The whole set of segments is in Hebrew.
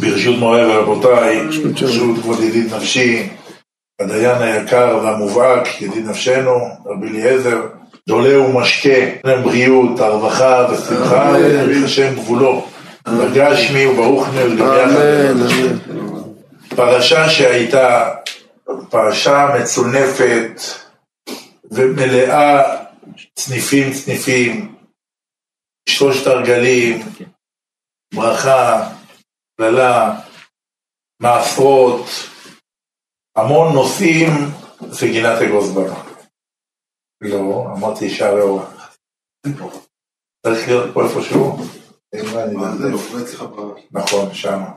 ברשות מורה ורבותיי, ברשות כבוד ידיד נפשי, הדיין היקר והמובהק, ידיד נפשנו, רבי אליעזר, דולה ומשקה, להם בריאות, הרווחה ושמחה, ובריך השם גבולו, בגשמי וברוך נר גם יחד. פרשה שהייתה פרשה מצונפת ומלאה צניפים צניפים, שלושת הרגלים, ברכה, קללה, מעשרות, המון נושאים זה גינת אגוז בנה. לא, אמרתי שערי אורח. צריך להיות פה איפשהו. נכון, שמה.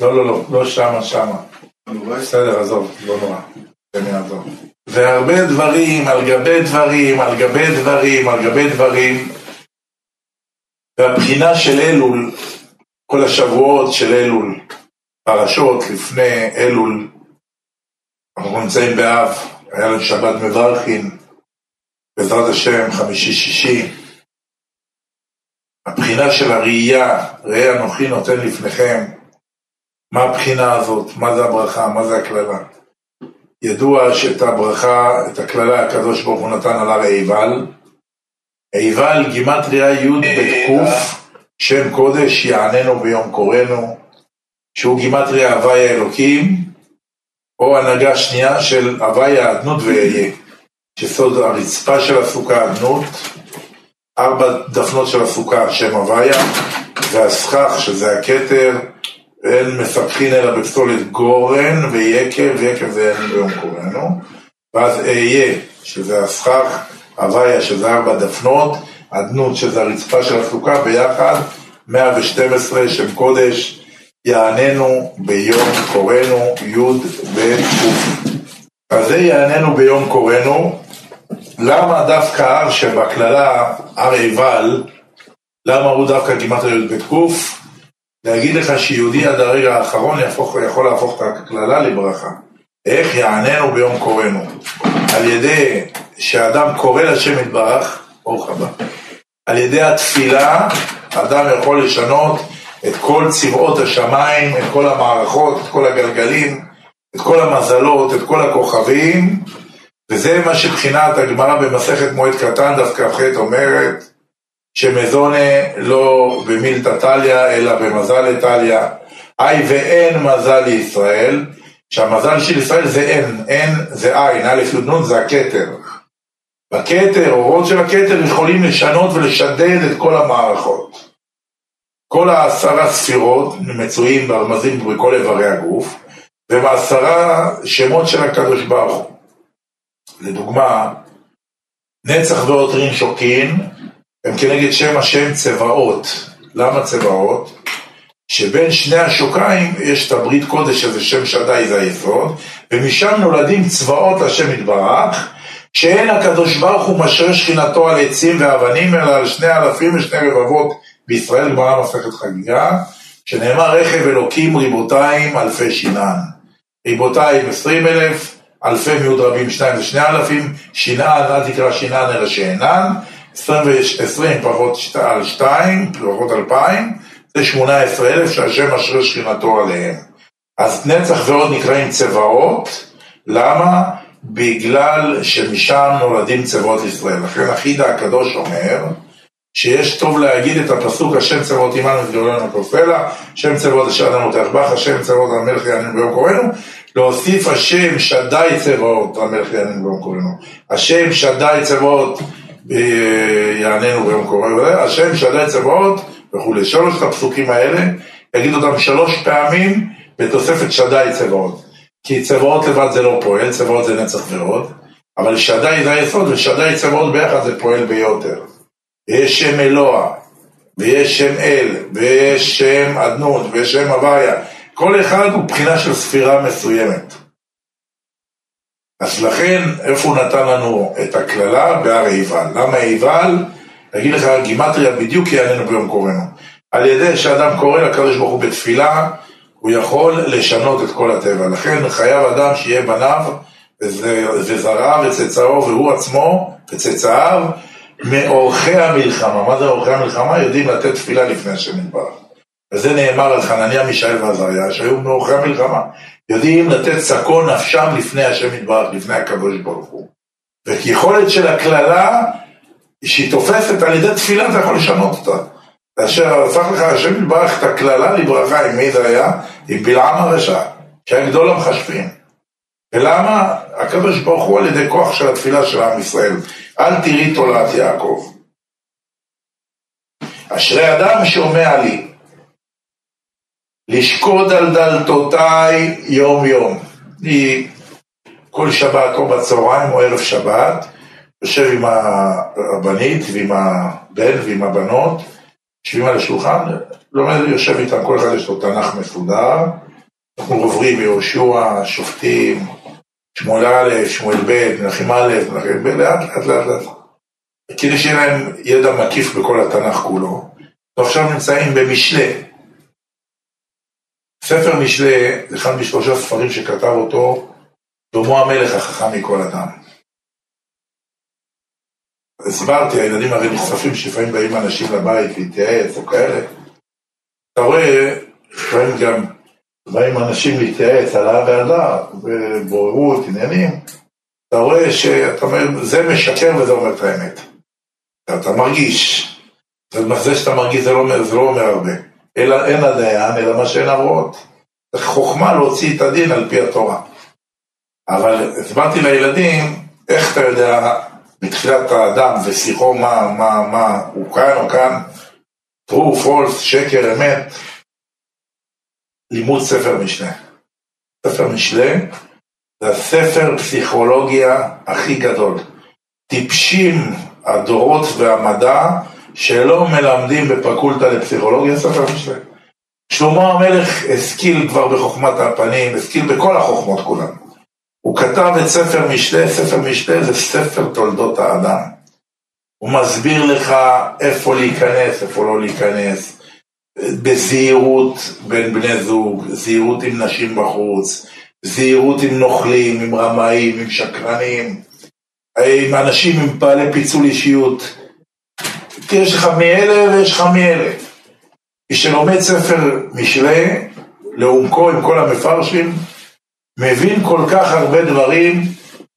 לא, לא, לא, לא שמה, שמה. בסדר, עזוב, לא נורא. והרבה דברים, על גבי דברים, על גבי דברים, על גבי דברים. והבחינה של אלול, כל השבועות של אלול, פרשות לפני אלול, אנחנו נמצאים באב, היה לנו שבת מברכין, בעזרת השם, חמישי-שישי. הבחינה של הראייה, ראה אנוכי נותן לפניכם, מה הבחינה הזאת, מה זה הברכה, מה זה הקללה. ידוע שאת הברכה, את הקללה, הקדוש ברוך הוא נתן על הר עיבל. עיבל, גימטריה י' בק', שם קודש יעננו ביום קוראנו, שהוא גימטריה הוואי האלוקים, או הנהגה שנייה של הוואי האדנות ואהיה, שסוד הרצפה של הסוכה אדנות, ארבע דפנות של הסוכה שם הוויה, והסכך שזה הכתר, אין מספחין אלא בפסולת גורן ויקב, ויקב זה אין ביום קוראנו, ואז אהיה, שזה הסכך, הוויה שזה ארבע דפנות, אדנות שזה הרצפה של הסוכה, ביחד 112 שם קודש, יעננו ביום קוראנו י' ב' ק'. אז זה יעננו ביום קוראנו, למה דווקא הר שבקללה, הר עיבל, למה הוא דווקא כמעט י' ב' ק'? להגיד לך שיהודי עד הרגע האחרון יהפוך, יכול להפוך את הקללה לברכה. איך יעננו ביום קוראנו? על ידי שאדם קורא לשם יתברך, ברוך הבא. על ידי התפילה, אדם יכול לשנות את כל צבאות השמיים, את כל המערכות, את כל הגלגלים, את כל המזלות, את כל הכוכבים, וזה מה שבחינת הגמרא במסכת מועד קטן, דף כ"ח אומרת, שמזונה לא במילתא טליא, אלא במזל טליא, היי ואין מזל לישראל, שהמזל של ישראל זה אין, אין זה אין, א' י' נ' זה הכתר. בכתר, אורות של הכתר יכולים לשנות ולשדד את כל המערכות. כל העשרה ספירות מצויים ברמזים בכל איברי הגוף, ובעשרה שמות של הקדוש ברוך הוא. לדוגמה, נצח ועותרים שוקין הם כנגד שם השם צבאות. למה צבאות? שבין שני השוקיים יש את הברית קודש שזה שם שדי זה היסוד, ומשם נולדים צבאות השם יתברך, שאין הקדוש ברוך הוא משרה שכינתו על עצים ואבנים, אלא על שני אלפים ושני רבבות בישראל, גמרא מסכת חגיגה, שנאמר רכב אלוקים ריבותיים אלפי שינן. ריבותיים עשרים אלף, אלפי מיעוט רבים שניים ושני אלפים, שינן, אל תקרא שינן אלא שאינן, עשרים פחות על שתיים, פחות אלפיים, זה שמונה עשרה אלף שהשם משרה שכינתו עליהם. אז נצח ועוד נקראים צבאות, למה? בגלל שמשם נולדים צבאות ישראל. לכן החידה הקדוש אומר שיש טוב להגיד את הפסוק השם צבאות עמנו וגדולנו כופלה, שם צבאות אשר אדם מותח בך, השם צבאות המלך יעננו ביום קוראנו, להוסיף השם שדי צבאות המלך יעננו ביום קוראנו, השם שדי צבאות יעננו ביום קוראנו, השם שדי צבאות וכולי. שלושת הפסוקים האלה, יגיד אותם שלוש פעמים בתוספת שדי צבאות. כי צבאות לבד זה לא פועל, צבאות זה נצח ועוד, אבל שדי זה היסוד, ושדי צבאות ביחד זה פועל ביותר. ויש שם אלוה, ויש שם אל, ויש שם אדנות, ויש שם הוויה. כל אחד הוא בחינה של ספירה מסוימת. אז לכן, איפה הוא נתן לנו את הקללה? בהר עיבל. למה עיבל? אגיד לך, גימטריה בדיוק יעננו ביום קוראנו. על ידי שאדם קורא לקדוש ברוך הוא בתפילה, הוא יכול לשנות את כל הטבע. לכן חייב אדם שיהיה בניו וזרעיו וצאצאו והוא עצמו וצאצאיו מאורחי המלחמה. מה זה אורחי המלחמה? יודעים לתת תפילה לפני השם יתברך. וזה נאמר על חנניה, מישאל ועזריה, שהיו מאורחי המלחמה, יודעים לתת צקון נפשם לפני השם יתברך, לפני הקדוש ברוך הוא. ויכולת של הקללה, שהיא תופסת על ידי תפילה, אתה יכול לשנות אותה. כאשר הפך לך השם יתברך את הקללה לברכה, עם מי זה היה? עם בלעם הרשע, שהיה גדול המחשבים. ולמה? ברוך הוא על ידי כוח של התפילה של עם ישראל. אל תראי תולעת יעקב. אשרי אדם שומע לי, לשקוד על דלתותיי יום יום. אני כל שבת או בצהריים או ערב שבת, יושב עם הבנית ועם הבן ועם הבנות, יושבים על השולחן, לומד, יושב איתם, כל אחד יש לו תנ"ך מסודר, אנחנו עוברים מיהושע, שופטים, שמואל א', שמואל ב', מנחם א', מנחם ב', לאט לאט לאט לאט. כדי שיהיה להם ידע מקיף בכל התנ"ך כולו. ועכשיו נמצאים במשלי. ספר משלי זה אחד משלושה ספרים שכתב אותו שלמה המלך החכם מכל אדם. הסברתי, הילדים הרי נחשפים שלפעמים באים אנשים לבית להתייעץ או כאלה. אתה רואה, לפעמים גם באים אנשים להתייעץ על הא ועל דא, בבוררות, עניינים. אתה רואה שאתה אומר, זה משקר וזה אומר את האמת. אתה מרגיש. זה שאתה מרגיש זה לא, זה לא אומר הרבה. אלא אין הדיין, אלא מה שאין הרואות. חוכמה להוציא את הדין על פי התורה. אבל הסברתי לילדים, איך אתה יודע מתחילת האדם ושיחו מה, מה, מה, הוא כאן או כאן, true, false, שקר, אמת, לימוד ספר משנה. ספר משנה זה הספר פסיכולוגיה הכי גדול. טיפשים הדורות והמדע שלא מלמדים בפקולטה לפסיכולוגיה, ספר משנה. שלמה המלך השכיל כבר בחוכמת הפנים, השכיל בכל החוכמות כולן. הוא כתב את ספר משנה, ספר משנה זה ספר תולדות האדם. הוא מסביר לך איפה להיכנס, איפה לא להיכנס, בזהירות בין בני זוג, זהירות עם נשים בחוץ, זהירות עם נוכלים, עם רמאים, עם שקרנים, עם אנשים עם בעלי פיצול אישיות. יש לך מאלה ויש לך מאלה. מי שלומד ספר משלי, לעומקו עם כל המפרשים, מבין כל כך הרבה דברים,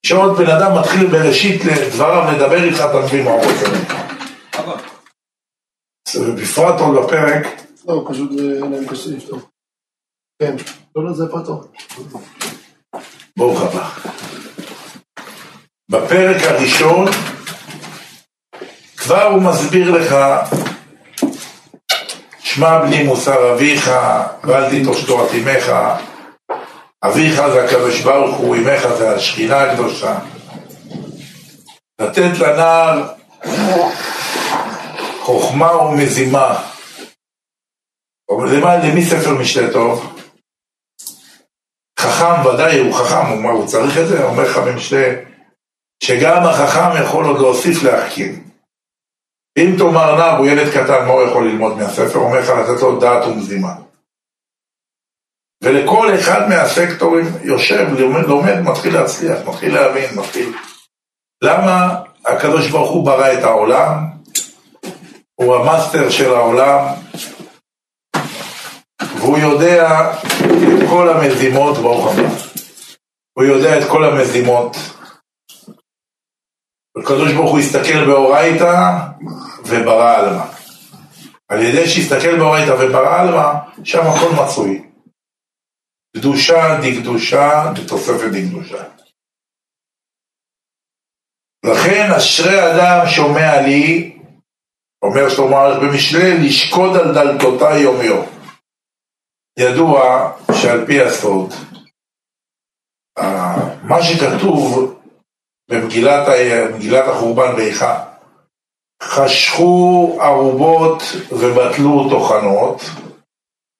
שעוד בן אדם מתחיל בראשית לדבריו לדבר איתך, אתה מבין מה הוא רוצה ממך. ובפרט עוד בפרק. לא, פשוט אין להם קשה לפתור. כן, לא, לא, זה פתור. ברוך הבא. בפרק הראשון כבר הוא מסביר לך שמע בני מוסר אביך ואל תיטוש תורת אמך אביך זה הקדוש ברוך הוא, אמך זה השכינה הקדושה. לתת לנער חוכמה ומזימה. למה, למי ספר משתה טוב? חכם ודאי, הוא חכם, הוא, מה, הוא צריך את זה? אומר לך במשתה שגם החכם יכול עוד להוסיף להחכים. אם תאמר נער הוא ילד קטן, מה הוא יכול ללמוד מהספר? אומר לך לתת לו דעת ומזימה. ולכל אחד מהסקטורים יושב, לומד, לומד, מתחיל להצליח, מתחיל להבין, מתחיל... למה הקדוש ברוך הוא ברא את העולם? הוא המאסטר של העולם, והוא יודע את כל המזימות, ברוך הבא. הוא יודע את כל המזימות. הקדוש ברוך הוא הסתכל באורייתא וברא עלמא. על ידי שהסתכל באורייתא וברא עלמא, שם הכל מצוי. קדושה דקדושה בתוספת דקדושה. לכן אשרי אדם שומע לי, אומר שלמה הולך במשלי, לשקוד על דלתותיי יום יום. ידוע שעל פי הסוד, מה שכתוב במגילת החורבן באיכה, חשכו ערובות ובטלו טוחנות,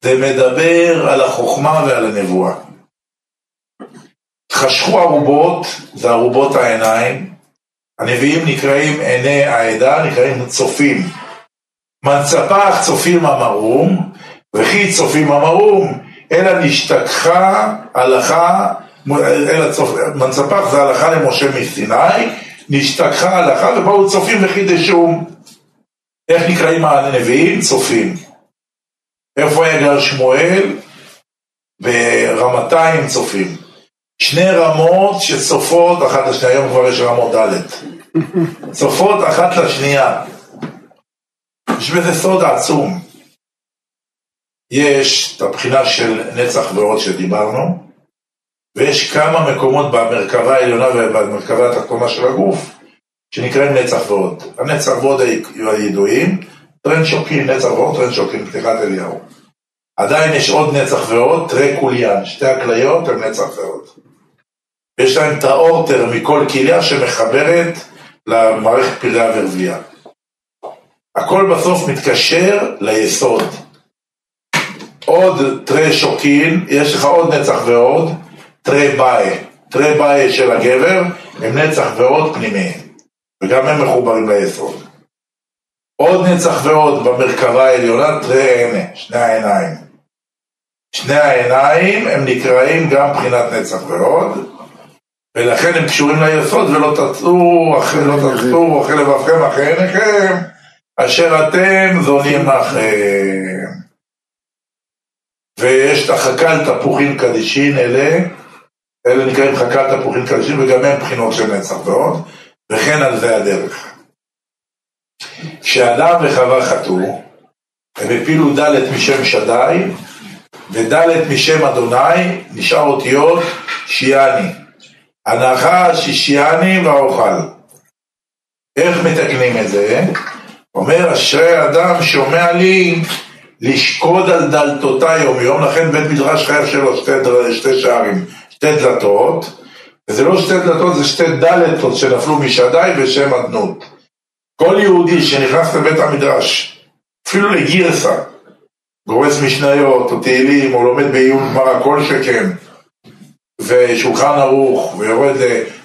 זה מדבר על החוכמה ועל הנבואה. חשכו ערובות, זה ערובות העיניים, הנביאים נקראים עיני העדה, נקראים צופים. מנצפח צופים אמרום, וכי צופים אמרום, אלא נשתכחה הלכה, אלא צופ... מנצפח זה הלכה למשה מסיני, נשתכחה הלכה ובאו צופים וחידשום. איך נקראים הנביאים? צופים. איפה היה גר שמואל? ברמתיים צופים. שני רמות שצופות אחת לשנייה, היום כבר יש רמות ד', צופות אחת לשנייה. יש בזה סוד עצום. יש את הבחינה של נצח ועוד שדיברנו, ויש כמה מקומות במרכבה העליונה ובמרכבה התחתונה של הגוף שנקראים נצח ועוד. הנצח ועוד הידועים, טרן שוקים, נצח ועוד, טרן שוקים, פתיחת אליהו. עדיין יש עוד נצח ועוד, תרי קוליאן, שתי הכליות הם נצח ועוד. יש להם את האורטר מכל כליה שמחברת למערכת פריה ורבייה. הכל בסוף מתקשר ליסוד. עוד תרי שוקין, יש לך עוד נצח ועוד, תרי באי. תרי באי של הגבר הם נצח ועוד פנימיים, וגם הם מחוברים ליסוד. עוד נצח ועוד במרכבה העליונה, תרי עיני, שני העיניים. שני העיניים הם נקראים גם בחינת נצח ועוד, ולכן הם קשורים ליסוד ולא תצאו אחרי, לא תצאו אחרי לבבכם אחרי עיניכם, אשר אתם זונים אחריהם. ויש את החכ"ל תפוחין קדישין אלה, אלה נקראים חכ"ל תפוחין קדישין וגם הם בחינות של נצח ועוד, וכן על זה הדרך. כשאדם וחווה חטאו, הם הפילו ד' משם שדי, וד' משם אדוני, נשאר אותיות שיאני. הנחה שישיאני ואוכל. איך מתקנים את זה? אומר אשרי אדם שומע לי לשקוד על דלתותיי יום יום, לכן בית מדרש חייב שלו שתי, שתי שערים, שתי דלתות, וזה לא שתי דלתות, זה שתי דלתות שנפלו משדי בשם אדנות. כל יהודי שנכנס לבית המדרש, אפילו לגירסה, גורס משניות או תהילים או לומד בעיון גמרא כל שכן, ושולחן ערוך, ויורד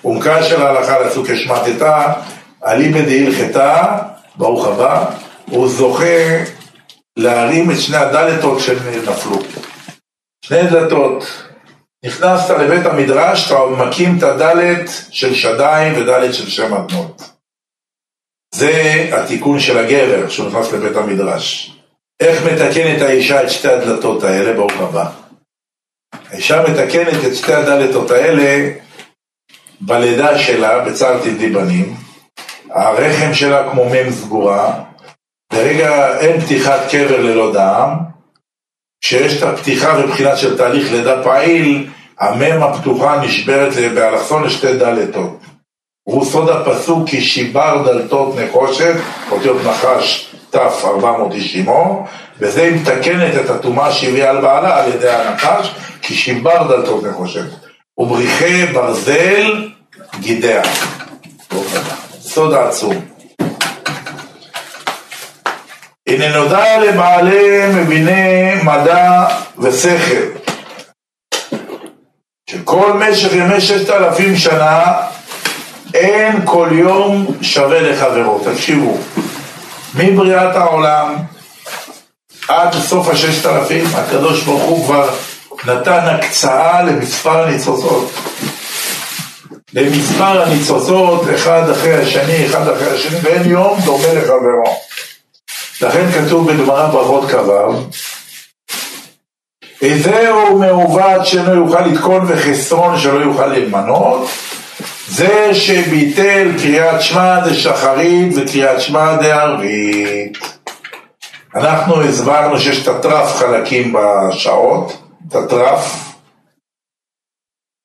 לעומקה של ההלכה לסוג השמטתה, אליבא דהילכתה, ברוך הבא, הוא זוכה להרים את שני הדלתות שנפלו. שני דלתות. נכנסת לבית המדרש, אתה מקים את הדלת של שדיים ודלת של שם אדנות. זה התיקון של הגבר שהוא נכנס לבית המדרש. איך מתקנת האישה את שתי הדלתות האלה? ברוך הבא. האישה מתקנת את שתי הדלתות האלה בלידה שלה, בצער תלדי בנים, הרחם שלה כמו מם סגורה, ברגע אין פתיחת קבר ללא דם, כשיש את הפתיחה ובחינה של תהליך לידה פעיל, המם הפתוחה נשברת באלכסון לשתי דלתות. הוא סוד הפסוק כי שיבר דלתות נחושת, אותיות נחש ת' 490, וזה היא מתקנת את הטומאה שהביאה על בעלה על ידי הנחש, כי שיבר דלתות נחושת. ובריחי ברזל גידיה. סוד העצום. הנה נודע לבעלי מביני מדע ושכל, שכל משך ימי ששת אלפים שנה אין כל יום שווה לחברו. תקשיבו, מבריאת העולם עד סוף הששת אלפים, הקדוש ברוך הוא כבר נתן הקצאה למספר הניצוצות. למספר הניצוצות, אחד אחרי השני, אחד אחרי השני, ואין יום דומה לחברו. לכן כתוב בגמרא ברכות כ"ו, איזהו מעוות שלא יוכל לתקון וחסרון שלא יוכל למנות, זה שביטל קריאת שמע דשחרית וקריאת שמע דערבית. אנחנו הסברנו שיש תטרף חלקים בשעות, תטרף,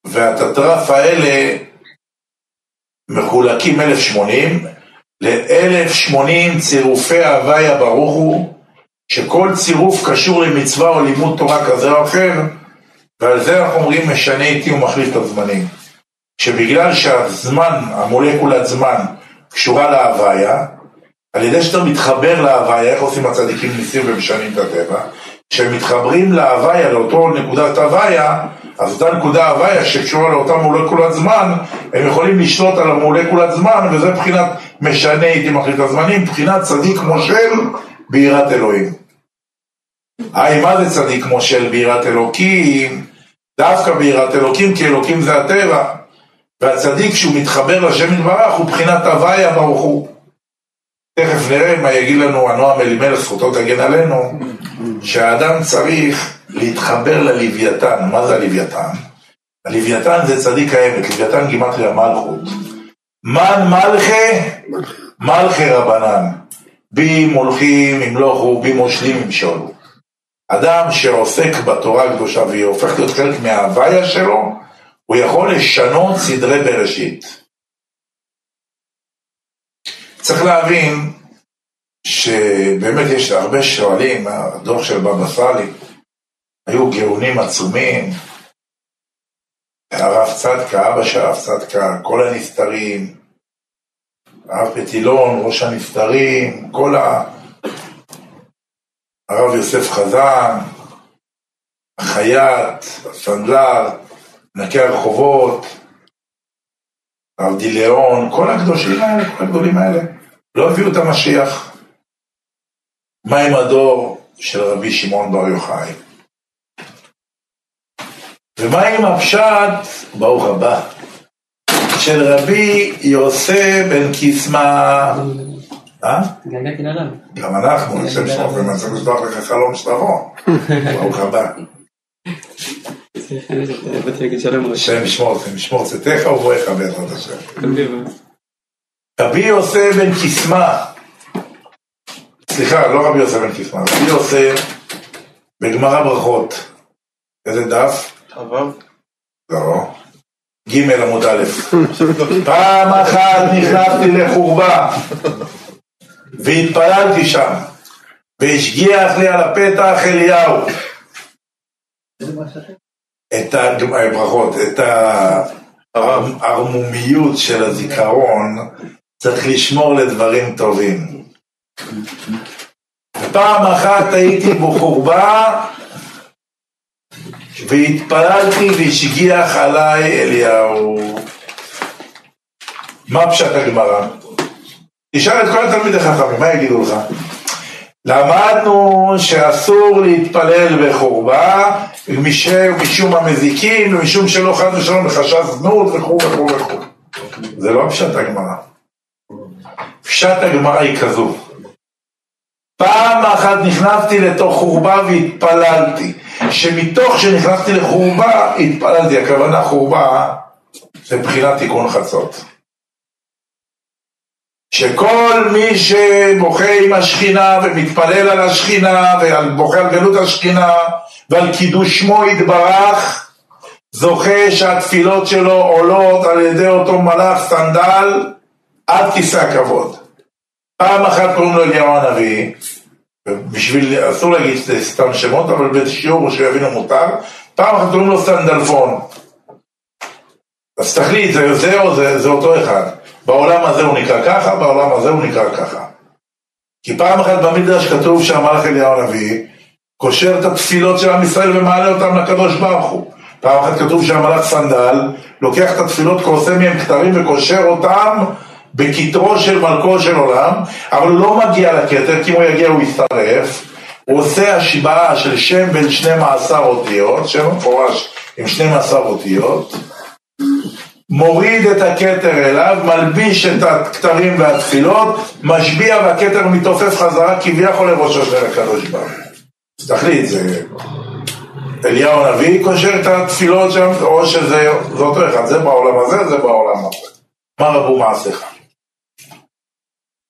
והתטרף האלה מחולקים 1080 ל-1080 צירופי הוויה ברוך הוא, שכל צירוף קשור למצווה או לימוד תורה כזה או אחר, ועל זה אנחנו אומרים משנה איתי ומחליף את הזמנים. שבגלל שהזמן, המולקולת זמן, קשורה להוויה, על ידי שאתה מתחבר להוויה, איך עושים הצדיקים ניסים ומשנים את הטבע? כשהם מתחברים להוויה, לאותו נקודת הוויה, אז אותה נקודה הוויה שקשורה לאותה מולקולת זמן, הם יכולים לשלוט על המולקולת זמן, וזה מבחינת משנה איתי מחליט הזמנים, מבחינת צדיק מושל ביראת אלוהים. היי, מה זה צדיק מושל ביראת אלוקים? דווקא ביראת אלוקים, כי אלוקים זה הטבע. והצדיק כשהוא מתחבר לשם יתברך הוא בחינת הוויה ברוך הוא. תכף נראה מה יגיד לנו הנועם אלימלך, זכותו תגן עלינו, שהאדם צריך להתחבר ללוויתן. מה זה הלוויתן? הלוויתן זה צדיק האמת, לוויתן גימטריה מלכות. מן מלכה, מלכה רבנן. בי מולכים ימלוכו, בי מושלים ימשולו. אדם שעוסק בתורה הקדושה והיא הופכת להיות חלק מההוויה שלו, הוא יכול לשנות סדרי בראשית. צריך להבין שבאמת יש הרבה שואלים, הדוח של בבא סאלי, היו גאונים עצומים, הרב צדקה, אבא של הרב צדקה, כל הנסתרים, הרב פתילון, ראש הנסתרים, כל ה... הרב יוסף חזן, החייט, הסנדלר, מנקי הרחובות, הרב דיליאון, כל הקדושים האלה, כל הגדולים האלה, לא הביאו את המשיח. מה עם הדור של רבי שמעון בר יוחאי? ומה עם הפשט, ברוך הבא, של רבי יוסף בן קיסמא? אה? גם אנחנו, השם שלנו, ומנסה לשלוח לך חלום שתבוא. ברוך הבא. השם ישמור, השם ישמור צאתך ובואך בעזרת השם. רבי יוסף בן קיסמא, סליחה, לא רבי יוסף בן קיסמא, רבי יוסף בגמרא ברכות. איזה דף? לא. ג' עמוד א'. פעם אחת נכנסתי לחורבה והתפללתי שם, והשגיח לי על הפתח אליהו. את הברכות, את הערמומיות של הזיכרון צריך לשמור לדברים טובים. פעם אחת הייתי בחורבה והתפללתי והשגיח עליי אליהו. מה פשט הגמרא? תשאל את כל התלמידי חכמים, מה יגידו לך? למדנו שאסור להתפלל בחורבה משום המזיקים ומשום שלא חד ושלום בחשש זנות וכו' וכו' וכו'. זה לא פשט הגמרא. פשט הגמרא היא כזו. פעם אחת נכנסתי לתוך חורבה והתפללתי. שמתוך שנכנסתי לחורבה, התפללתי. הכוונה חורבה זה מבחינת תיקון חצות. שכל מי שבוכה עם השכינה ומתפלל על השכינה ובוכה על גלות השכינה ועל קידוש שמו יתברך, זוכה שהתפילות שלו עולות על ידי אותו מלאך סנדל עד כיסא הכבוד. פעם אחת קוראים לו אליהו הנביא, בשביל, אסור להגיד סתם שמות, אבל בשיעור שיבינו מותר, פעם אחת קוראים לו סנדלפון. אז תחליט, זה זה או זה, זה אותו אחד. בעולם הזה הוא נקרא ככה, בעולם הזה הוא נקרא ככה. כי פעם אחת במדרש כתוב שהמלאך אליהו הנביא קושר את התפילות של עם ישראל ומעלה אותם לקדוש ברוך הוא. פעם אחת כתוב שהמלאך סנדל לוקח את התפילות, כורסה מהם כתרים וקושר אותם בכתרו של מלכו של עולם, אבל הוא לא מגיע לכתר, כי אם הוא יגיע הוא יצטרף, הוא עושה השבעה של שם בין 12 אותיות, שם מפורש עם 12 אותיות, מוריד את הכתר אליו, מלביש את הכתרים והתפילות, משביע והכתר מתעופף חזרה כביכול לראשו של הקדוש ברוך הוא. תחליט, זה אליהו הנביא קושר את התפילות שם, או שזה אותו אחד, זה בעולם הזה, זה בעולם הזה. מה רבו מעשיך?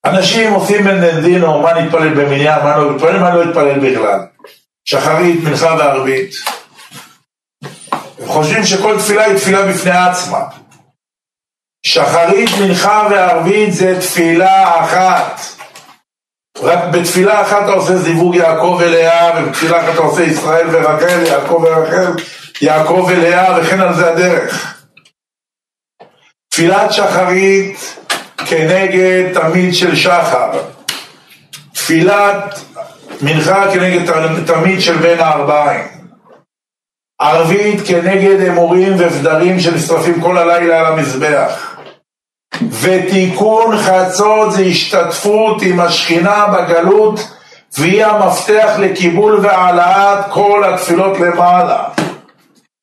אנשים עושים בן דינו, מה נתפלל במניין, מה לא נתפלל, מה לא נתפלל בכלל. שחרית, מנחה וערבית. הם חושבים שכל תפילה היא תפילה בפני עצמה. שחרית, מנחה וערבית זה תפילה אחת. רק בתפילה אחת אתה עושה זיווג יעקב ולאה, ובתפילה אחת אתה עושה ישראל ורחל, יעקב ורחל, יעקב ולאה, וכן על זה הדרך. תפילת שחרית כנגד תמיד של שחר. תפילת מנחה כנגד תמיד של בין הארבעיים. ערבית כנגד אמורים ובדרים שנשרפים כל הלילה על המזבח. ותיקון חצות זה השתתפות עם השכינה בגלות והיא המפתח לקיבול והעלאת כל התפילות למעלה.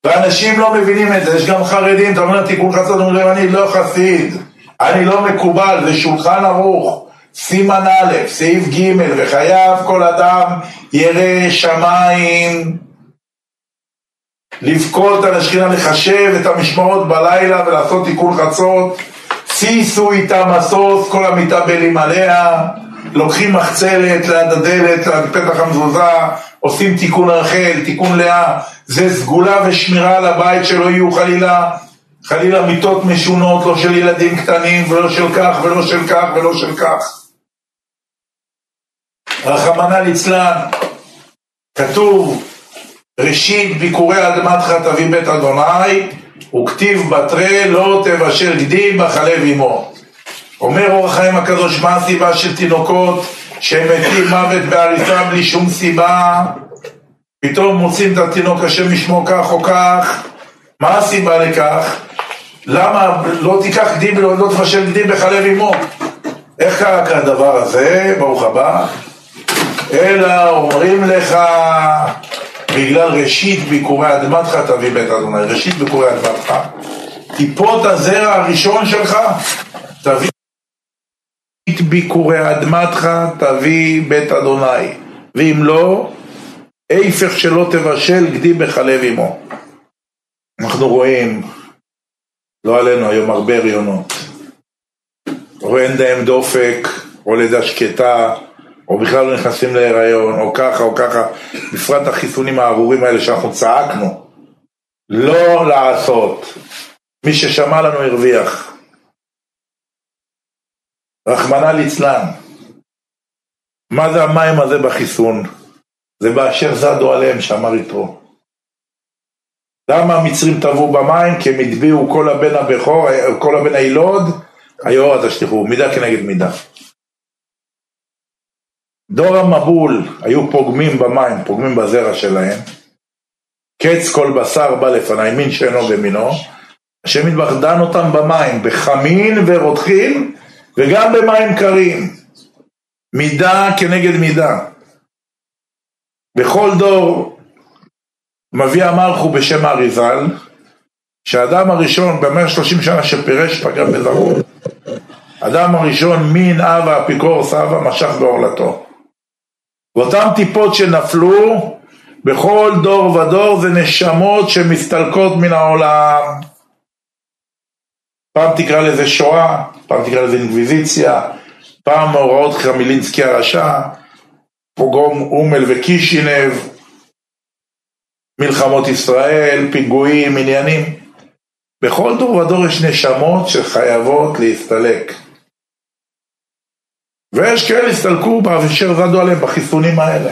ואנשים לא מבינים את זה, יש גם חרדים, אתה אומר תיקון חצות, אומרים אני לא חסיד, אני לא מקובל, זה שולחן ערוך, סימן א', סעיף ג', וחייב כל אדם ירא שמיים לבכות על השכינה, לחשב את המשמרות בלילה ולעשות תיקון חצות, סיסו איתה משוש, כל המתאבלים עליה, לוקחים מחצלת ליד הדלת, ליד פתח המזוזה, עושים תיקון רחל, תיקון לאה, זה סגולה ושמירה על הבית שלא יהיו חלילה, חלילה מיטות משונות, לא של ילדים קטנים ולא של כך ולא של כך ולא של כך. רחמנא ליצלן, כתוב ראשית ביקורי אדמתך תביא בית אדוני וכתיב בתרי לא תבשל גדי בחלב עמו. אומר אור החיים הקדוש מה הסיבה של תינוקות שהם מתים מוות בהריסה בלי שום סיבה פתאום מוצאים את התינוק השם ישמו כך או כך מה הסיבה לכך? למה לא תיקח גדי ולא לא תבשל גדי בחלב עמו? איך קרה כדבר הזה? ברוך הבא אלא אומרים לך בגלל ראשית ביקורי אדמתך תביא בית אדוני, ראשית ביקורי אדמתך. טיפות הזרע הראשון שלך תביא את ביקורי אדמתך תביא בית אדוני, ואם לא, איפך שלא תבשל גדי בחלב עמו. אנחנו רואים, לא עלינו היום הרבה הריונות. רואה אין דהם דופק, או לידה שקטה, או בכלל לא נכנסים להיריון, או ככה או ככה, בפרט החיסונים הארורים האלה שאנחנו צעקנו, לא לעשות. מי ששמע לנו הרוויח. רחמנא ליצלן. מה זה המים הזה בחיסון? זה באשר זדו עליהם, שאמר יתרו. למה המצרים טבעו במים? כי הם הטביעו כל הבן הבכור, כל הבן הילוד, היאורה תשליכו, מידה כנגד מידה. דור המבול היו פוגמים במים, פוגמים בזרע שלהם. קץ כל בשר בא לפניי, מין שאינו במינו. השם יתברך דן אותם במים, בחמין ורותחין, וגם במים קרים. מידה כנגד מידה. בכל דור מביא המלכו בשם האריזל, שהאדם הראשון במאה שלושים שנה שפירש פגע בזרעו. אדם הראשון מין אב האפיקורס אב המשך בעורלתו. ואותן טיפות שנפלו בכל דור ודור זה נשמות שמסתלקות מן העולם. פעם תקרא לזה שואה, פעם תקרא לזה אינקוויזיציה, פעם מאורעות חמילינסקי הרשע, פוגרום אומל וקישינב, מלחמות ישראל, פיגועים, עניינים. בכל דור ודור יש נשמות שחייבות להסתלק. ויש כאלה הסתלקו באשר זדו עליהם בחיסונים האלה.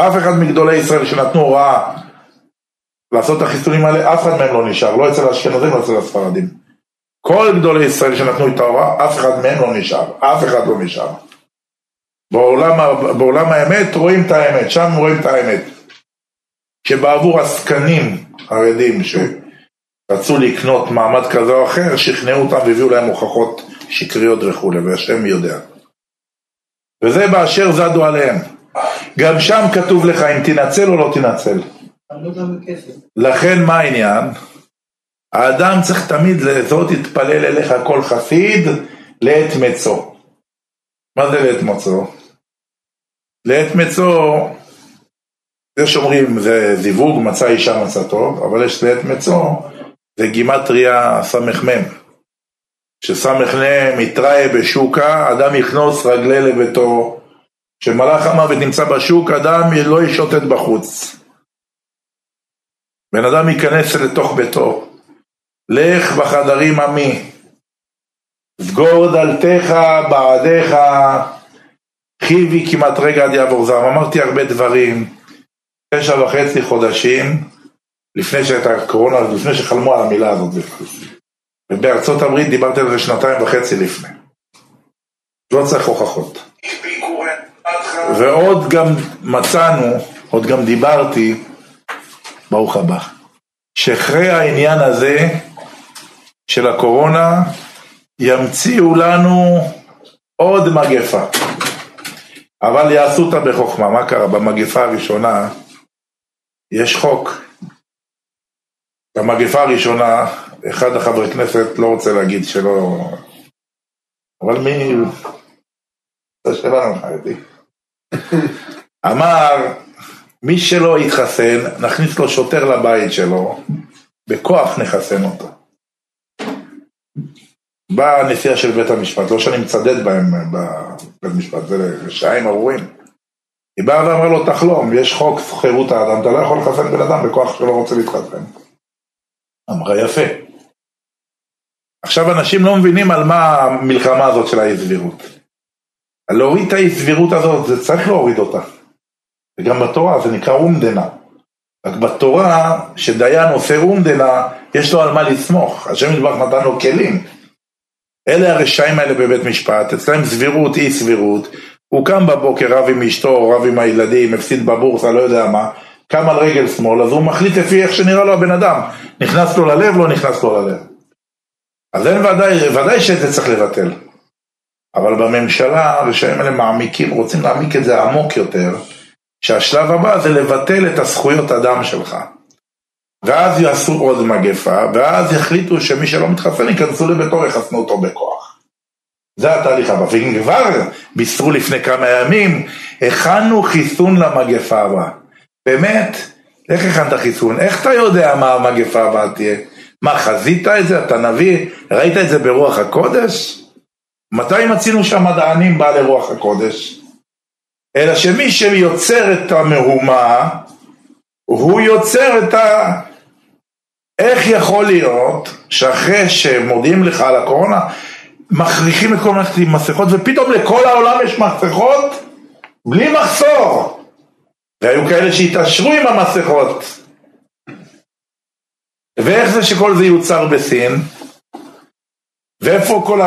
אף אחד מגדולי ישראל שנתנו הוראה לעשות את החיסונים האלה, אף אחד מהם לא נשאר, לא אצל האשכנזים, לא אצל הספרדים. כל גדולי ישראל שנתנו את ההוראה, אף אחד מהם לא נשאר, אף אחד לא נשאר. בעולם, בעולם האמת רואים את האמת, שם רואים את האמת. שבעבור עסקנים חרדים שרצו לקנות מעמד כזה או אחר, שכנעו אותם והביאו להם הוכחות שקריות וכולי, והשם יודע. וזה באשר זדו עליהם. גם שם כתוב לך אם תנצל או לא תנצל. לכן מה העניין? האדם צריך תמיד לזאת יתפלל אליך כל חסיד לעת מצו. מה זה לעת מצו? לעת מצו, יש אומרים זה זיווג מצא אישה מצא טוב, אבל יש לעת מצו, זה גימטריה סמ"ם. שסמך להם יתראה בשוקה, אדם יכנוס רגלי לביתו. כשמלאך המוות נמצא בשוק, אדם לא ישוטט בחוץ. בן אדם ייכנס לתוך ביתו. לך בחדרים עמי, סגור דלתך בעדיך, חיבי כמעט רגע עד יעבור זעם. אמרתי הרבה דברים, תשע וחצי חודשים, לפני שהייתה קורונה, לפני שחלמו על המילה הזאת. ובארצות הברית דיברתי על זה שנתיים וחצי לפני. לא צריך הוכחות. ועוד גם מצאנו, עוד גם דיברתי, ברוך הבא, שאחרי העניין הזה של הקורונה, ימציאו לנו עוד מגפה. אבל יעשו אותה בחוכמה. מה קרה? במגפה הראשונה יש חוק. במגפה הראשונה אחד החברי כנסת לא רוצה להגיד שלא... אבל מי... זה שלנו חרדי. אמר, מי שלא יתחסן, נכניס לו שוטר לבית שלו, בכוח נחסן אותו. באה הנשיאה של בית המשפט, לא שאני מצדד בהם בבית המשפט, זה רשעים ארורים. היא באה ואמרה לו, תחלום, יש חוק חירות האדם, אתה לא יכול לחסן בן אדם בכוח שלא רוצה להתחסן. אמרה, יפה. עכשיו אנשים לא מבינים על מה המלחמה הזאת של האי סבירות. להוריד את האי סבירות הזאת, זה צריך להוריד אותה. וגם בתורה זה נקרא אומדנה. רק בתורה, שדיין עושה אומדנה, יש לו על מה לסמוך. השם ידבח נתן לו כלים. אלה הרשעים האלה בבית משפט, אצלם סבירות אי סבירות. הוא קם בבוקר, רב עם אשתו, רב עם הילדים, הפסיד בבורסה, לא יודע מה, קם על רגל שמאל, אז הוא מחליט לפי איך שנראה לו הבן אדם. נכנס לו ללב, לא נכנס לו ללב. אז אין ודאי, ודאי שאת זה צריך לבטל. אבל בממשלה הרשעים האלה מעמיקים, רוצים להעמיק את זה עמוק יותר, שהשלב הבא זה לבטל את הזכויות אדם שלך. ואז יעשו עוד מגפה, ואז יחליטו שמי שלא מתחסן ייכנסו לביתו ויחסנו אותו בכוח. זה התהליך הבא. ואם כבר בישרו לפני כמה ימים, הכנו חיסון למגפה הבאה. באמת, איך הכנת חיסון? איך אתה יודע מה המגפה הבאה תהיה? מה, חזית את זה? אתה נביא? ראית את זה ברוח הקודש? מתי מצינו שהמדענים בא לרוח הקודש? אלא שמי שיוצר את המהומה, הוא יוצר את ה... איך יכול להיות שאחרי שמודיעים לך על הקורונה, מכריחים את כל מערכת עם מסכות, ופתאום לכל העולם יש מסכות בלי מחסור. והיו כאלה שהתעשרו עם המסכות. ואיך זה שכל זה יוצר בסין? ואיפה כל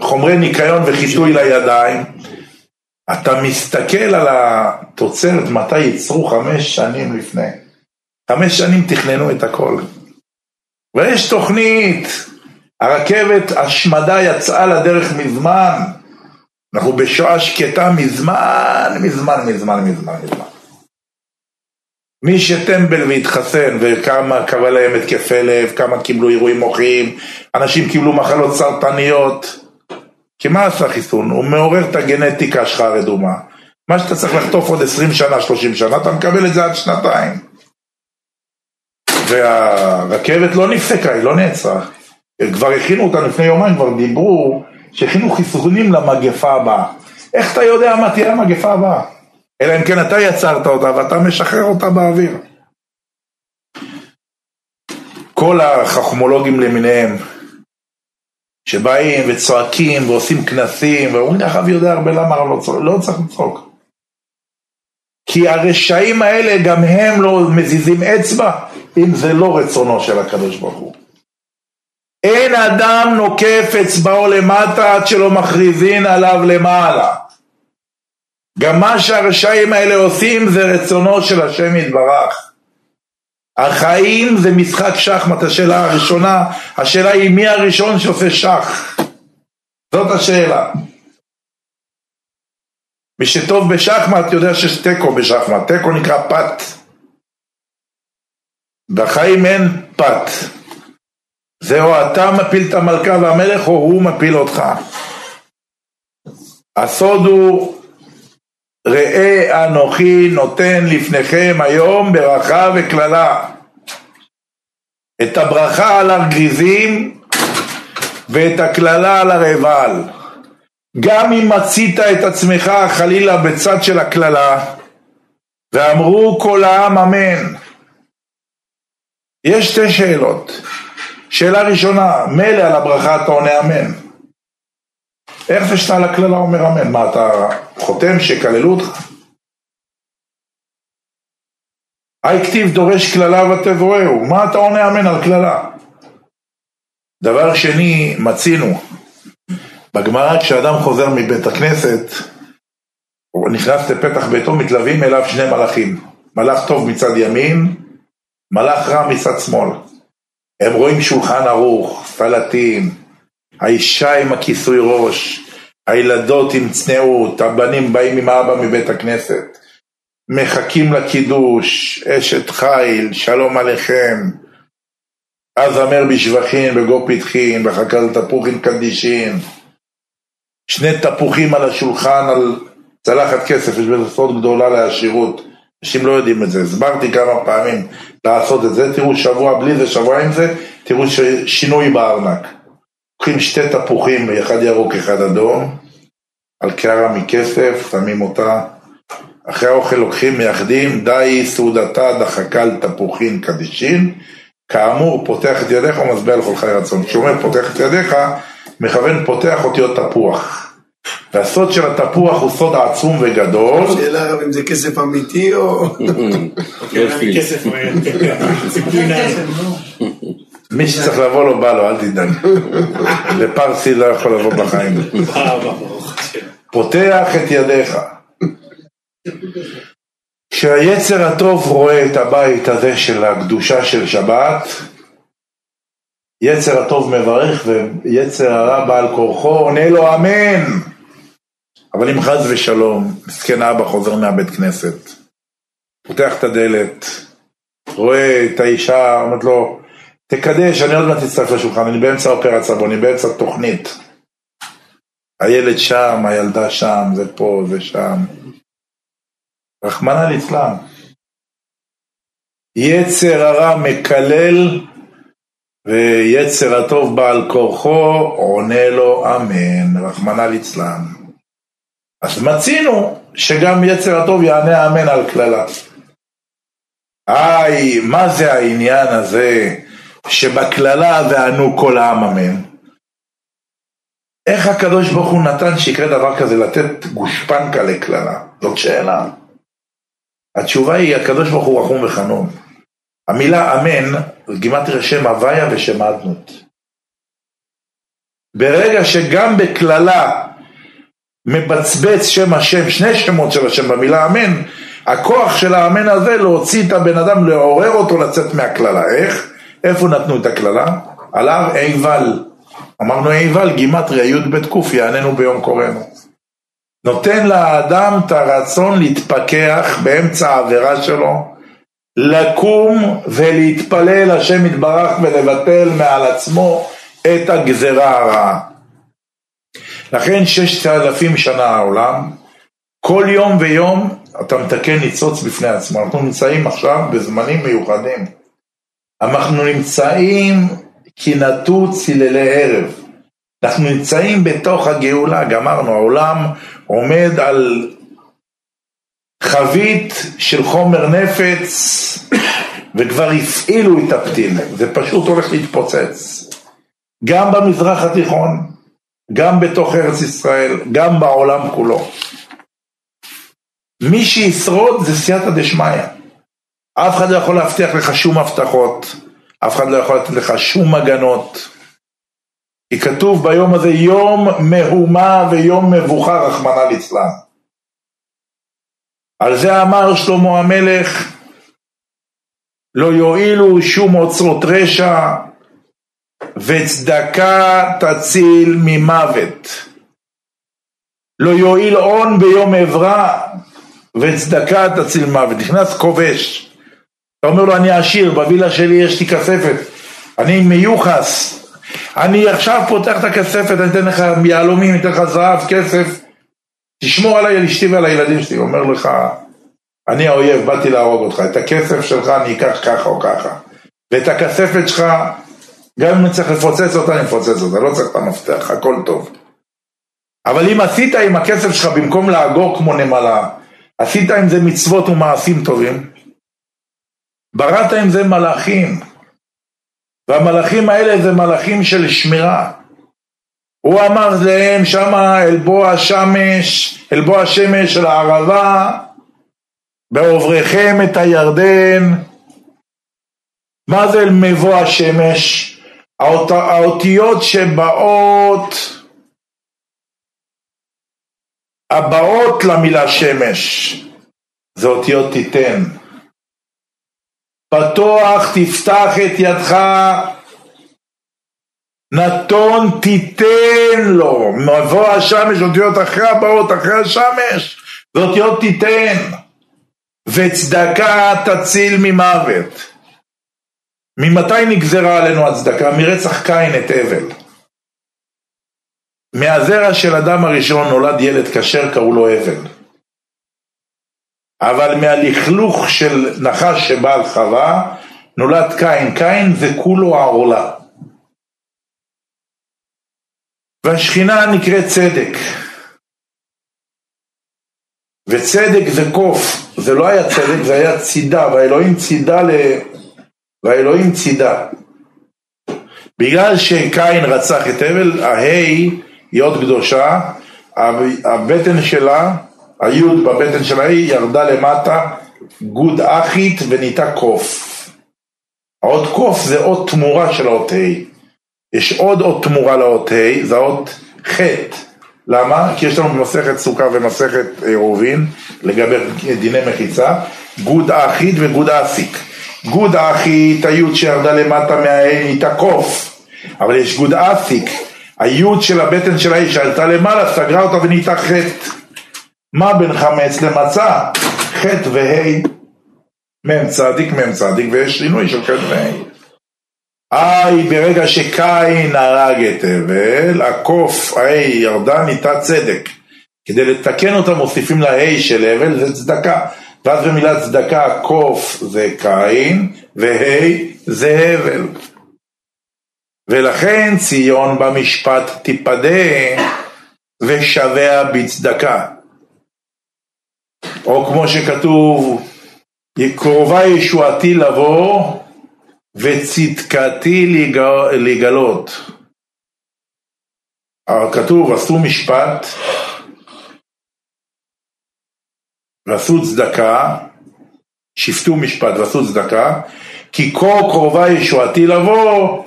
החומרי ניקיון וחיטוי לידיים? אתה מסתכל על התוצרת, מתי ייצרו חמש שנים לפני. חמש שנים תכננו את הכל. ויש תוכנית, הרכבת השמדה יצאה לדרך מזמן. אנחנו בשואה שקטה מזמן, מזמן, מזמן, מזמן, מזמן. מי שטמבל והתחסן וכמה קבע להם התקפי לב, כמה קיבלו אירועים מוחיים, אנשים קיבלו מחלות סרטניות. כי מה עשה חיסון? הוא מעורר את הגנטיקה שלך הרדומה. מה שאתה צריך לחטוף עוד 20 שנה, 30 שנה, אתה מקבל את זה עד שנתיים. והרכבת לא נפסקה, היא לא נעצרה. כבר הכינו אותה לפני יומיים, כבר דיברו שהכינו חיסונים למגפה הבאה. איך אתה יודע מה תהיה המגפה הבאה? אלא אם כן אתה יצרת אותה ואתה משחרר אותה באוויר. כל החכמולוגים למיניהם, שבאים וצועקים ועושים כנסים, ואומרים, הרב יודע הרבה למה הרב לא צועק, לא צריך לצעוק. כי הרשעים האלה גם הם לא מזיזים אצבע, אם זה לא רצונו של הקדוש ברוך הוא. אין אדם נוקף אצבעו למטה עד שלא מכריזין עליו למעלה. גם מה שהרשעים האלה עושים זה רצונו של השם יתברך. החיים זה משחק שחמט, השאלה הראשונה, השאלה היא מי הראשון שעושה שח? זאת השאלה. מי שטוב בשחמט יודע שיש תיקו בשחמט, תיקו נקרא פת. בחיים אין פת. זה או אתה מפיל את המלכה והמלך או הוא מפיל אותך. הסוד הוא ראה אנוכי נותן לפניכם היום ברכה וקללה. את הברכה על הגריזים ואת הקללה על הרעבל. גם אם מצית את עצמך חלילה בצד של הקללה, ואמרו כל העם אמן. יש שתי שאלות. שאלה ראשונה, מילא על הברכה אתה עונה אמן. איך זה שאתה על הקללה אומר אמן? מה, אתה חותם שיקללו אותך? היי כתיב דורש קללה ותבואהו, מה אתה עונה אמן על קללה? דבר שני, מצינו, בגמרא כשאדם חוזר מבית הכנסת, הוא נכנס לפתח ביתו, מתלווים אליו שני מלאכים, מלאך טוב מצד ימין, מלאך רע מצד שמאל. הם רואים שולחן ערוך, סלטים, האישה עם הכיסוי ראש, הילדות עם צניעות, הבנים באים עם האבא מבית הכנסת, מחכים לקידוש, אשת חיל, שלום עליכם, אז אמר בשבחין וגו פתחין, וחכה תפוחין קדישין, שני תפוחים על השולחן, על צלחת כסף, יש בזה סוד גדולה לעשירות. אנשים לא יודעים את זה, הסברתי כמה פעמים לעשות את זה, תראו שבוע בלי זה, שבוע עם זה, תראו שינוי בארנק. לוקחים שתי תפוחים, אחד ירוק, אחד אדום, על קערה מכסף, שמים אותה. אחרי האוכל לוקחים, מייחדים, די סעודתה דחקל תפוחין קדישין. כאמור, פותח את ידיך ומשביע לכל חי רצון. כשהוא אומר פותח את ידיך, מכוון פותח אותיות תפוח. והסוד של התפוח הוא סוד עצום וגדול. שאלה אם זה כסף אמיתי או... כסף מי שצריך לבוא לו בא לו, אל תדאג. לפרסי לא יכול לבוא בחיים. פותח את ידיך. כשהיצר הטוב רואה את הבית הזה של הקדושה של שבת, יצר הטוב מברך ויצר הרע בעל כורחו עונה לו אמן. אבל אם חס ושלום, מסכן אבא חוזר מהבית כנסת, פותח את הדלת, רואה את האישה, אומרת לו, תקדש, אני עוד מעט אצטרף לשולחן, אני באמצע אופרציה אני באמצע תוכנית. הילד שם, הילדה שם, זה פה, זה שם. רחמנא ליצלן. יצר הרע מקלל ויצר הטוב בעל כורחו עונה לו אמן, רחמנא ליצלן. אז מצינו שגם יצר הטוב יענה אמן על קללה. היי, מה זה העניין הזה שבקללה וענו כל העם אמן? איך הקדוש ברוך הוא נתן שיקרה דבר כזה לתת גושפנקה לקללה? זאת שאלה. התשובה היא, הקדוש ברוך הוא רחום וחנון. המילה אמן, גימטריה שם הוויה ושם אדנות. ברגע שגם בקללה מבצבץ שם השם, שני שמות של השם במילה אמן, הכוח של האמן הזה להוציא את הבן אדם, לעורר אותו לצאת מהקללה. איך? איפה נתנו את הקללה? על הר עיבל. אמרנו עיבל, גימטריה י"ב ק' יעננו ביום קוראנו. נותן לאדם את הרצון להתפכח באמצע העבירה שלו, לקום ולהתפלל השם יתברך ולבטל מעל עצמו את הגזרה הרעה. לכן ששת אלפים שנה העולם, כל יום ויום אתה מתקן ניצוץ בפני עצמו. אנחנו נמצאים עכשיו בזמנים מיוחדים. אנחנו נמצאים כי נטו צללי ערב. אנחנו נמצאים בתוך הגאולה, גמרנו, העולם עומד על חבית של חומר נפץ וכבר הפעילו את הפתיל, זה פשוט הולך להתפוצץ. גם במזרח התיכון, גם בתוך ארץ ישראל, גם בעולם כולו. מי שישרוד זה סייעתא דשמיא. אף אחד לא יכול להבטיח לך שום הבטחות, אף אחד לא יכול לתת לך שום הגנות. כי כתוב ביום הזה יום מהומה ויום מבוכה רחמנא ליצלן. על זה אמר שלמה המלך לא יועילו שום אוצרות רשע וצדקה תציל ממוות. לא יועיל הון ביום עברה וצדקה תציל מוות. נכנס כובש, אתה אומר לו אני עשיר, בווילה שלי יש לי כספת, אני מיוחס, אני עכשיו פותח את הכספת, אני אתן לך יהלומים, אתן לך זהב, כסף, תשמור עליי, על אשתי ועל הילדים שלי. אומר לך, אני האויב, באתי להרוג אותך, את הכסף שלך אני אקח ככה או ככה, ואת הכספת שלך גם אם אני צריך לפוצץ אותה, אני מפוצץ אותה, לא צריך את המפתח, הכל טוב. אבל אם עשית עם הכסף שלך במקום לאגור כמו נמלה, עשית עם זה מצוות ומעשים טובים, בראת עם זה מלאכים, והמלאכים האלה זה מלאכים של שמירה. הוא אמר להם שמה אל בוא השמש, אל בוא השמש של הערבה, בעובריכם את הירדן. מה זה אל מבוא השמש? האות, האותיות שבאות, הבאות למילה שמש, זה אותיות תיתן. פתוח תפתח את ידך, נתון תיתן לו, מבוא השמש, אותיות אחרי הבאות, אחרי השמש, זה אותיות תיתן, וצדקה תציל ממוות. ממתי נגזרה עלינו הצדקה? מרצח קין את הבל. מהזרע של אדם הראשון נולד ילד כשר, קראו לו אבל. אבל מהלכלוך של נחש שבא על חווה, נולד קין. קין זה כולו העורלה. והשכינה נקראת צדק. וצדק זה קוף, זה לא היה צדק, זה היה צידה, והאלוהים צידה ל... והאלוהים צידה. בגלל שקין רצח את הבל, הה' היא עוד קדושה, הבטן שלה, היוד בבטן של הה' ירדה למטה, גוד אחית ונהייתה קוף. האות קוף זה אות תמורה של האות ה'. יש עוד אות תמורה לאות ה', זה האות ח'. למה? כי יש לנו במסכת סוכה ומסכת עירובין לגבי דיני מחיצה, גוד אחית וגוד אסיק. גוד אחית, היוד שירדה למטה מהה' נהייתה קוף, אבל יש גוד אסיק, היוד של הבטן של האיש שעלתה למעלה, סגרה אותה ונהייתה חטא. מה בין חמץ למצה? חטא וה' מ' צדיק מ' צדיק ויש שינוי של חטא וה'. איי, ברגע שקין הרג את הבל, הקוף ה' ירדה נהייתה צדק. כדי לתקן אותה מוסיפים לה של הבל, זה צדקה. ואז במילה צדקה קוף זה קין וה' זה הבל. ולכן ציון במשפט תיפדה ושביה בצדקה. או כמו שכתוב, קרובה ישועתי לבוא וצדקתי לגלות. כתוב עשו משפט ועשו צדקה, שפטו משפט ועשו צדקה, כי כה קרובה ישועתי לבוא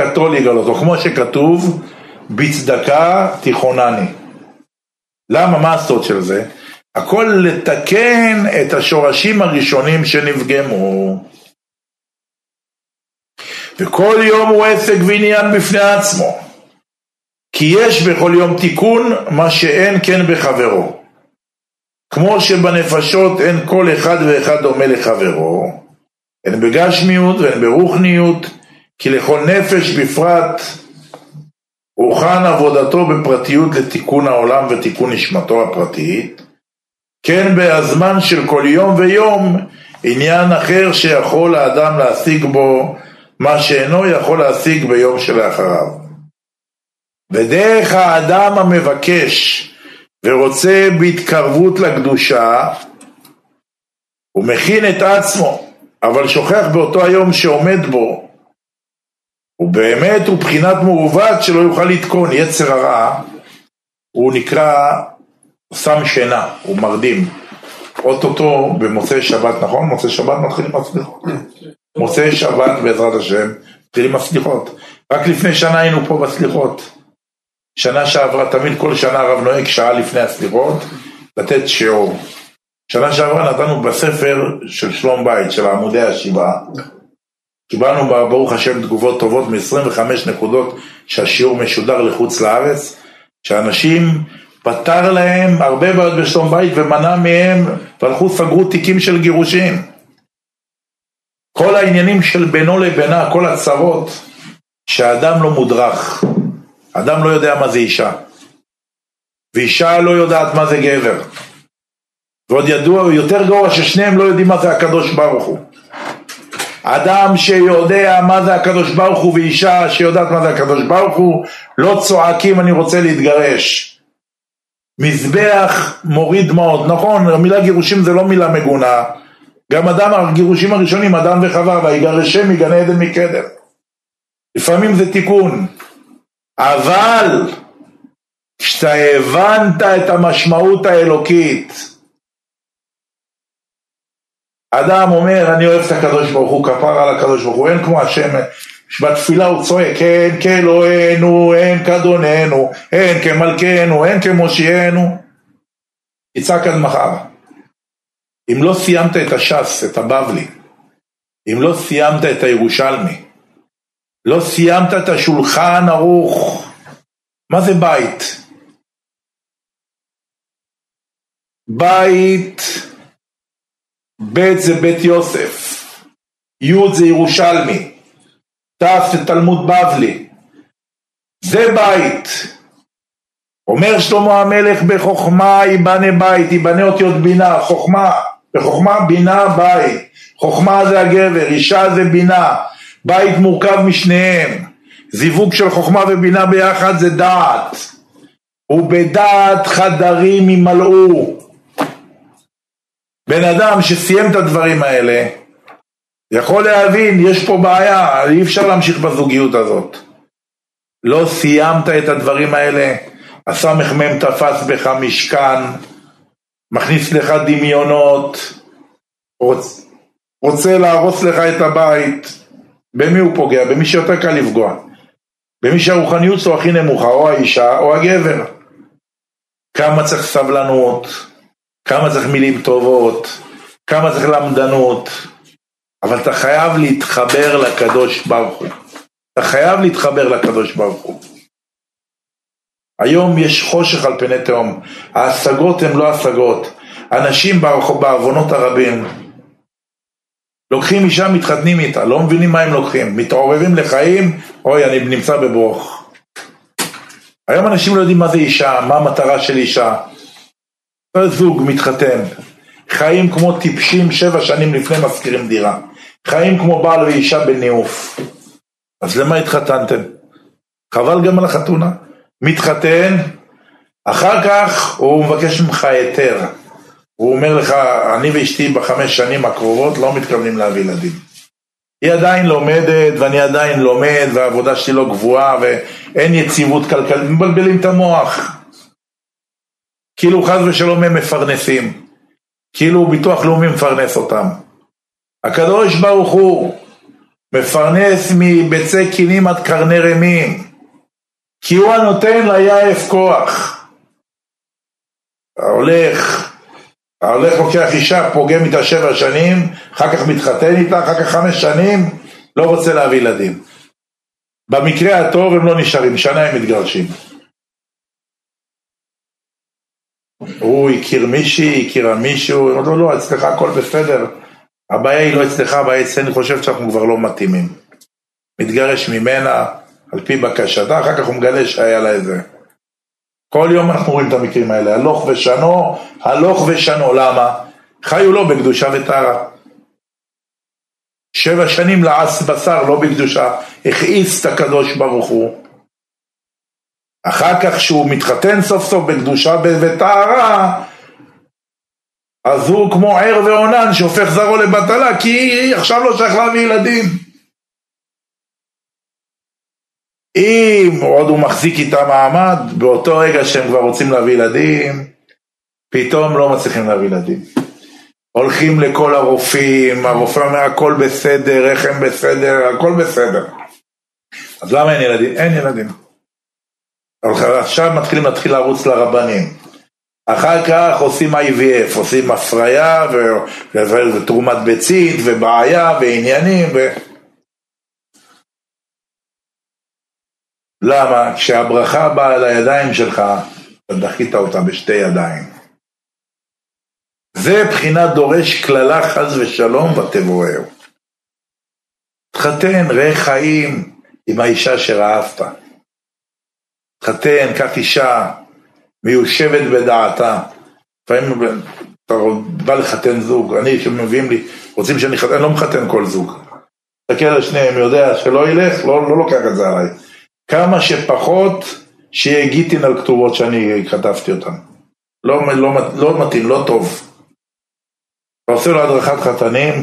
צדקתו לגלות, או כמו שכתוב, בצדקה תיכונני. למה? מה הסוד של זה? הכל לתקן את השורשים הראשונים שנפגמו. וכל יום הוא עסק ועניין בפני עצמו. כי יש בכל יום תיקון מה שאין כן בחברו. כמו שבנפשות אין כל אחד ואחד דומה לחברו, הן בגשמיות והן ברוחניות, כי לכל נפש בפרט הוכן עבודתו בפרטיות לתיקון העולם ותיקון נשמתו הפרטית, כן בהזמן של כל יום ויום עניין אחר שיכול האדם להשיג בו מה שאינו יכול להשיג ביום שלאחריו. ודרך האדם המבקש ורוצה בהתקרבות לקדושה, הוא מכין את עצמו, אבל שוכח באותו היום שעומד בו ובאמת הוא בחינת מעוות שלא יוכל לתקון, יצר הרע, הוא נקרא שם שינה, הוא מרדים. אוטוטו במוצאי שבת, נכון? מוצאי שבת מתחילים הסליחות. מוצאי שבת בעזרת השם, מתחילים הסליחות. רק לפני שנה היינו פה בסליחות. שנה שעברה, תמיד כל שנה הרב נוהג שעה לפני הסליחות, לתת שיעור. שנה שעברה נתנו בספר של שלום בית, של עמודי השבעה. קיבלנו ברוך השם תגובות טובות מ-25 נקודות שהשיעור משודר לחוץ לארץ, שאנשים פתר להם הרבה בעיות בשלום בית ומנע מהם והלכו סגרו תיקים של גירושין. כל העניינים של בינו לבינה, כל הצרות, שהאדם לא מודרך, אדם לא יודע מה זה אישה, ואישה לא יודעת מה זה גבר, ועוד ידוע, יותר גרוע ששניהם לא יודעים מה זה הקדוש ברוך הוא. אדם שיודע מה זה הקדוש ברוך הוא ואישה שיודעת מה זה הקדוש ברוך הוא לא צועקים אני רוצה להתגרש. מזבח מוריד דמעות, נכון? המילה גירושים זה לא מילה מגונה. גם אדם, הגירושים הראשונים אדם וחווה ויגרשם מגן עדן מקדם. לפעמים זה תיקון. אבל כשאתה הבנת את המשמעות האלוקית אדם אומר, אני אוהב את הקדוש ברוך הוא, כפר על הקדוש ברוך הוא, אין כמו השם, בתפילה הוא צועק, אין כאלוהינו, אין כאדוננו, אין כמלכנו, אין כמושיענו. יצעק עד מחר. אם לא סיימת את הש"ס, את הבבלי, אם לא סיימת את הירושלמי, לא סיימת את השולחן ערוך, מה זה בית? בית ב' זה בית יוסף, י' זה ירושלמי, ת' זה תלמוד בבלי, זה בית, אומר שלמה המלך בחוכמה ייבנה בית, ייבנה אותיות בינה, חוכמה, בחוכמה בינה בית, חוכמה זה הגבר, אישה זה בינה, בית מורכב משניהם, זיווג של חוכמה ובינה ביחד זה דעת, ובדעת חדרים ימלאו. בן אדם שסיים את הדברים האלה, יכול להבין, יש פה בעיה, אי אפשר להמשיך בזוגיות הזאת. לא סיימת את הדברים האלה, הסמ"ם תפס בך משכן, מכניס לך דמיונות, רוצ, רוצה להרוס לך את הבית, במי הוא פוגע? במי שיותר קל לפגוע. במי שהרוחניות שלו הכי נמוכה, או האישה או הגבר. כמה צריך סבלנות, כמה צריך מילים טובות, כמה צריך למדנות, אבל אתה חייב להתחבר לקדוש ברוך הוא. אתה חייב להתחבר לקדוש ברוך הוא. היום יש חושך על פני תהום, ההשגות הן לא השגות, אנשים בעוונות הרבים לוקחים אישה, מתחתנים איתה, לא מבינים מה הם לוקחים, מתעוררים לחיים, אוי, אני נמצא בברוך. היום אנשים לא יודעים מה זה אישה, מה המטרה של אישה. זוג מתחתן, חיים כמו טיפשים שבע שנים לפני מזכירים דירה, חיים כמו בעל ואישה בניאוף. אז למה התחתנתם? חבל גם על החתונה. מתחתן, אחר כך הוא מבקש ממך היתר. הוא אומר לך, אני ואשתי בחמש שנים הקרובות לא מתכוונים להביא ילדים. היא עדיין לומדת ואני עדיין לומד והעבודה שלי לא גבוהה ואין יציבות כלכלית, מבלבלים את המוח. כאילו חס ושלום הם מפרנסים, כאילו ביטוח לאומי מפרנס אותם. הקדוש ברוך הוא מפרנס מביצי קינים עד קרני רמים, כי הוא הנותן ליעף כוח. הולך, ההולך לוקח אישה, פוגם איתה שבע שנים, אחר כך מתחתן איתה, אחר כך חמש שנים, לא רוצה להביא ילדים. במקרה הטוב הם לא נשארים, שנה הם מתגרשים. הוא הכיר מישהי, הכירה מישהו, אמרו לו, לא, אצלך הכל בסדר. הבעיה היא לא אצלך, הבעיה אצלנו חושב שאנחנו כבר לא מתאימים. מתגרש ממנה, על פי בקשתה, אחר כך הוא מגלה שהיה לה איזה. כל יום אנחנו רואים את המקרים האלה, הלוך ושנו, הלוך ושנו, למה? חיו לא בקדושה וטהרה. שבע שנים לעס בשר, לא בקדושה, הכעיס את הקדוש ברוך הוא. אחר כך שהוא מתחתן סוף סוף בקדושה וטהרה, אז הוא כמו ער ועונן שהופך זרעו לבטלה, כי עכשיו לא שייך להביא ילדים. אם עוד הוא מחזיק איתה מעמד, באותו רגע שהם כבר רוצים להביא ילדים, פתאום לא מצליחים להביא ילדים. הולכים לכל הרופאים, הרופא אומר הכל בסדר, איך הם בסדר, הכל בסדר. אז למה אין ילדים? אין ילדים. עכשיו מתחילים להתחיל לרוץ לרבנים. אחר כך עושים IVF, עושים הפריה ותרומת ביצית ובעיה ועניינים ו... למה? כשהברכה באה לידיים שלך, אתה דחית אותה בשתי ידיים. זה בחינת דורש קללה חס ושלום ותבואהו. תחתן, ראה חיים עם האישה שראפת. תחתן, קח אישה מיושבת בדעתה. לפעמים אתה בא לחתן זוג, אני, שמביאים לי, רוצים שאני אחתן, אני לא מחתן כל זוג. תסתכל על שניהם, יודע שלא ילך, לא, לא לוקח את זה עליי. כמה שפחות שיהיה גיטין על כתובות שאני כתבתי אותן. לא, לא, לא מתאים, לא טוב. אתה עושה לו הדרכת חתנים,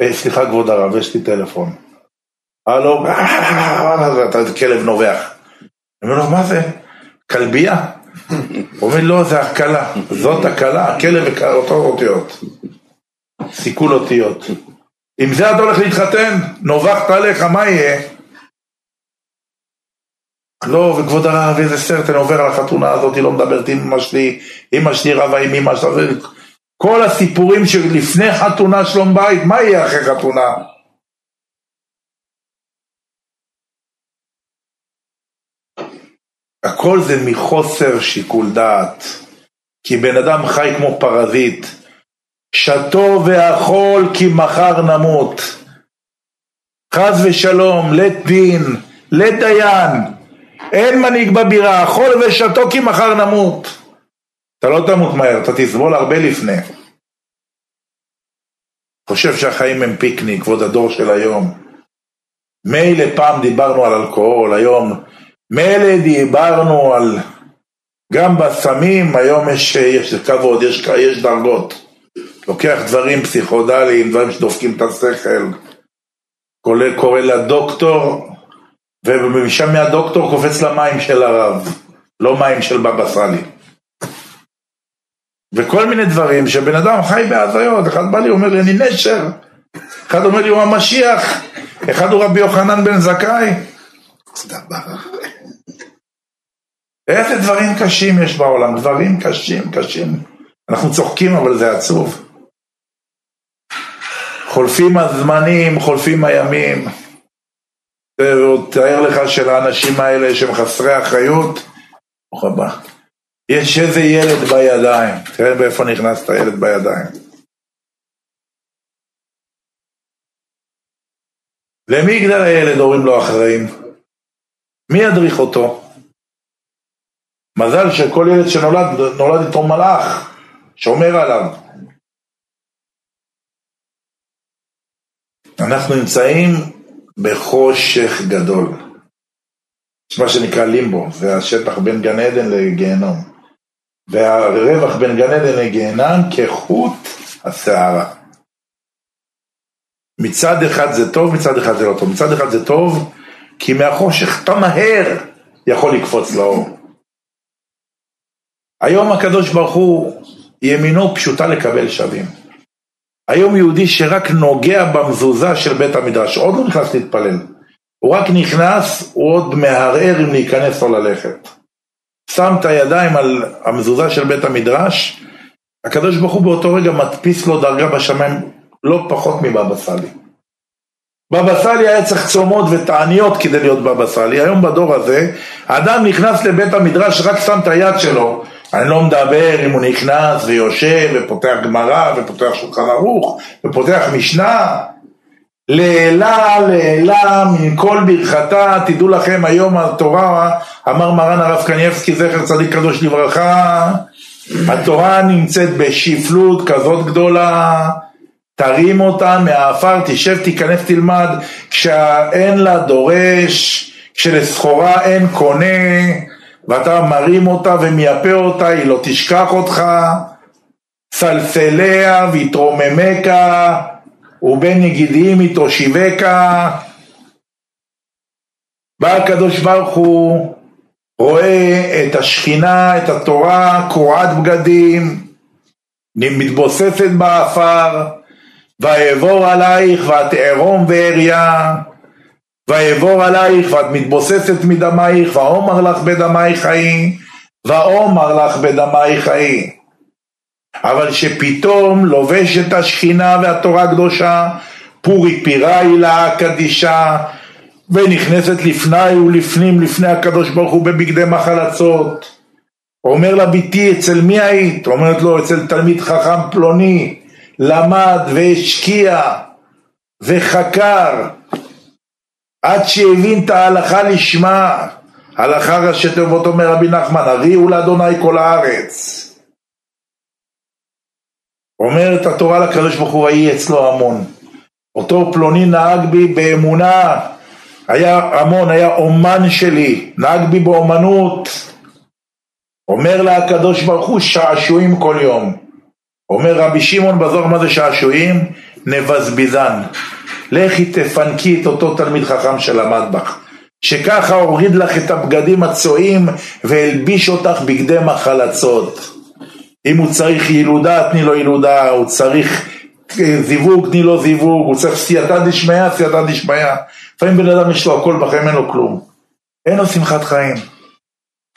אה, סליחה כבוד הרב, יש לי טלפון. הלו, אתה כלב נובח. אני אומר לו, מה זה? כלבייה? הוא אומר, לא, זה הקלה, זאת הקלה, הכלב אותו אותיות. סיכול אותיות. עם זה אתה הולך להתחתן, נובחת עליך, מה יהיה? לא, וכבוד הרב, איזה סרט אני עובר על החתונה הזאת, היא לא מדברת עם אמא שלי, אמא שלי רבה עם אמא שלי, כל הסיפורים שלפני חתונה שלום בית, מה יהיה אחרי חתונה? הכל זה מחוסר שיקול דעת, כי בן אדם חי כמו פרזיט, שתו ואכול כי מחר נמות. חס ושלום, לית דין, לית דיין, אין מנהיג בבירה, אכול ושתו כי מחר נמות. אתה לא תמות מהר, אתה תסבול הרבה לפני. חושב שהחיים הם פיקניק, כבוד הדור של היום. מילא פעם דיברנו על אלכוהול, היום מילא דיברנו על... גם בסמים, היום יש, יש כבוד, יש, יש דרגות. לוקח דברים פסיכודליים, דברים שדופקים את השכל. קורא, קורא לדוקטור, ומשם מהדוקטור קופץ למים של הרב, לא מים של בבא סאלי. וכל מיני דברים שבן אדם חי בהזיות, אחד בא לי אומר לי אני נשר, אחד אומר לי הוא המשיח, אחד הוא רבי יוחנן בן זכאי. איזה דברים קשים יש בעולם, דברים קשים, קשים. אנחנו צוחקים אבל זה עצוב. חולפים הזמנים, חולפים הימים. תאר לך שלאנשים האלה שהם חסרי אחריות, ברוך הבא. יש איזה ילד בידיים, תראה באיפה נכנס את הילד בידיים. למי יגדל הילד הורים לא אחראים? מי ידריך אותו? מזל שכל ילד שנולד, נולד איתו מלאך, שומר עליו. אנחנו נמצאים בחושך גדול. יש מה שנקרא לימבו, זה השטח בין גן עדן לגיהנום. והרווח בין גן עדן לגיהנם כחוט השערה. מצד אחד זה טוב, מצד אחד זה לא טוב. מצד אחד זה טוב, כי מהחושך אתה מהר יכול לקפוץ לאור. היום הקדוש ברוך הוא, ימינו פשוטה לקבל שווים. היום יהודי שרק נוגע במזוזה של בית המדרש, עוד לא נכנס להתפלל. הוא רק נכנס, הוא עוד מהרהר אם להיכנס או ללכת. שם את הידיים על המזוזה של בית המדרש, הקדוש ברוך הוא באותו רגע מדפיס לו דרגה בשמיים לא פחות מבבא סאלי. בבא סאלי היה צריך צומות ותעניות כדי להיות בבא סאלי, היום בדור הזה, האדם נכנס לבית המדרש, רק שם את היד שלו, אני לא מדבר אם הוא נכנס ויושב ופותח גמרא ופותח שולחן ערוך ופותח משנה, לעילה, לעילה, מכל ברכתה, תדעו לכם היום התורה, אמר מרן הרב קנייבסקי זכר צדיק קדוש לברכה, התורה נמצאת בשפלות כזאת גדולה, תרים אותה מהעפר, תשב, תיכנס, תלמד, כשאין לה דורש, כשלסחורה אין קונה, ואתה מרים אותה ומייפה אותה, היא לא תשכח אותך, סלסלה ותרוממך, ובין נגידים תושיבך. בא הקדוש ברוך הוא, רואה את השכינה, את התורה, קורעת בגדים, מתבוססת באפר, ואעבור עלייך ואת ערום ואריה, ואעבור עלייך ואת מתבוססת מדמייך, ואומר לך בדמייך חיי, ואומר לך בדמייך חיי. אבל שפתאום לובשת השכינה והתורה הקדושה, פורי פיראי לה קדישה, ונכנסת לפני ולפנים לפני הקדוש ברוך הוא בבגדי מחלצות. אומר לה ביתי אצל מי היית? אומרת לו אצל תלמיד חכם פלוני, למד והשקיע וחקר עד שהבין את ההלכה לשמה, הלכה ראשי תיבות אומר רבי נחמן, הריעו לאדוני כל הארץ. אומרת התורה לקדוש ברוך הוא, ויהי אצלו המון. אותו פלוני נהג בי באמונה, היה המון, היה אומן שלי, נהג בי באומנות. אומר לה הקדוש ברוך הוא, שעשועים כל יום. אומר רבי שמעון בזוהר, מה זה שעשועים? נבזבזן. לכי תפנקי את אותו תלמיד חכם שלמד בך. שככה הוריד לך את הבגדים הצועים והלביש אותך בגדי מחלצות. אם הוא צריך ילודה, תני לו ילודה, הוא צריך אה, זיווג, תני לו זיווג, הוא צריך סייעתא דשמיא, סייעתא דשמיא. לפעמים בן אדם יש לו הכל בחיים, אין לו כלום. אין לו שמחת חיים.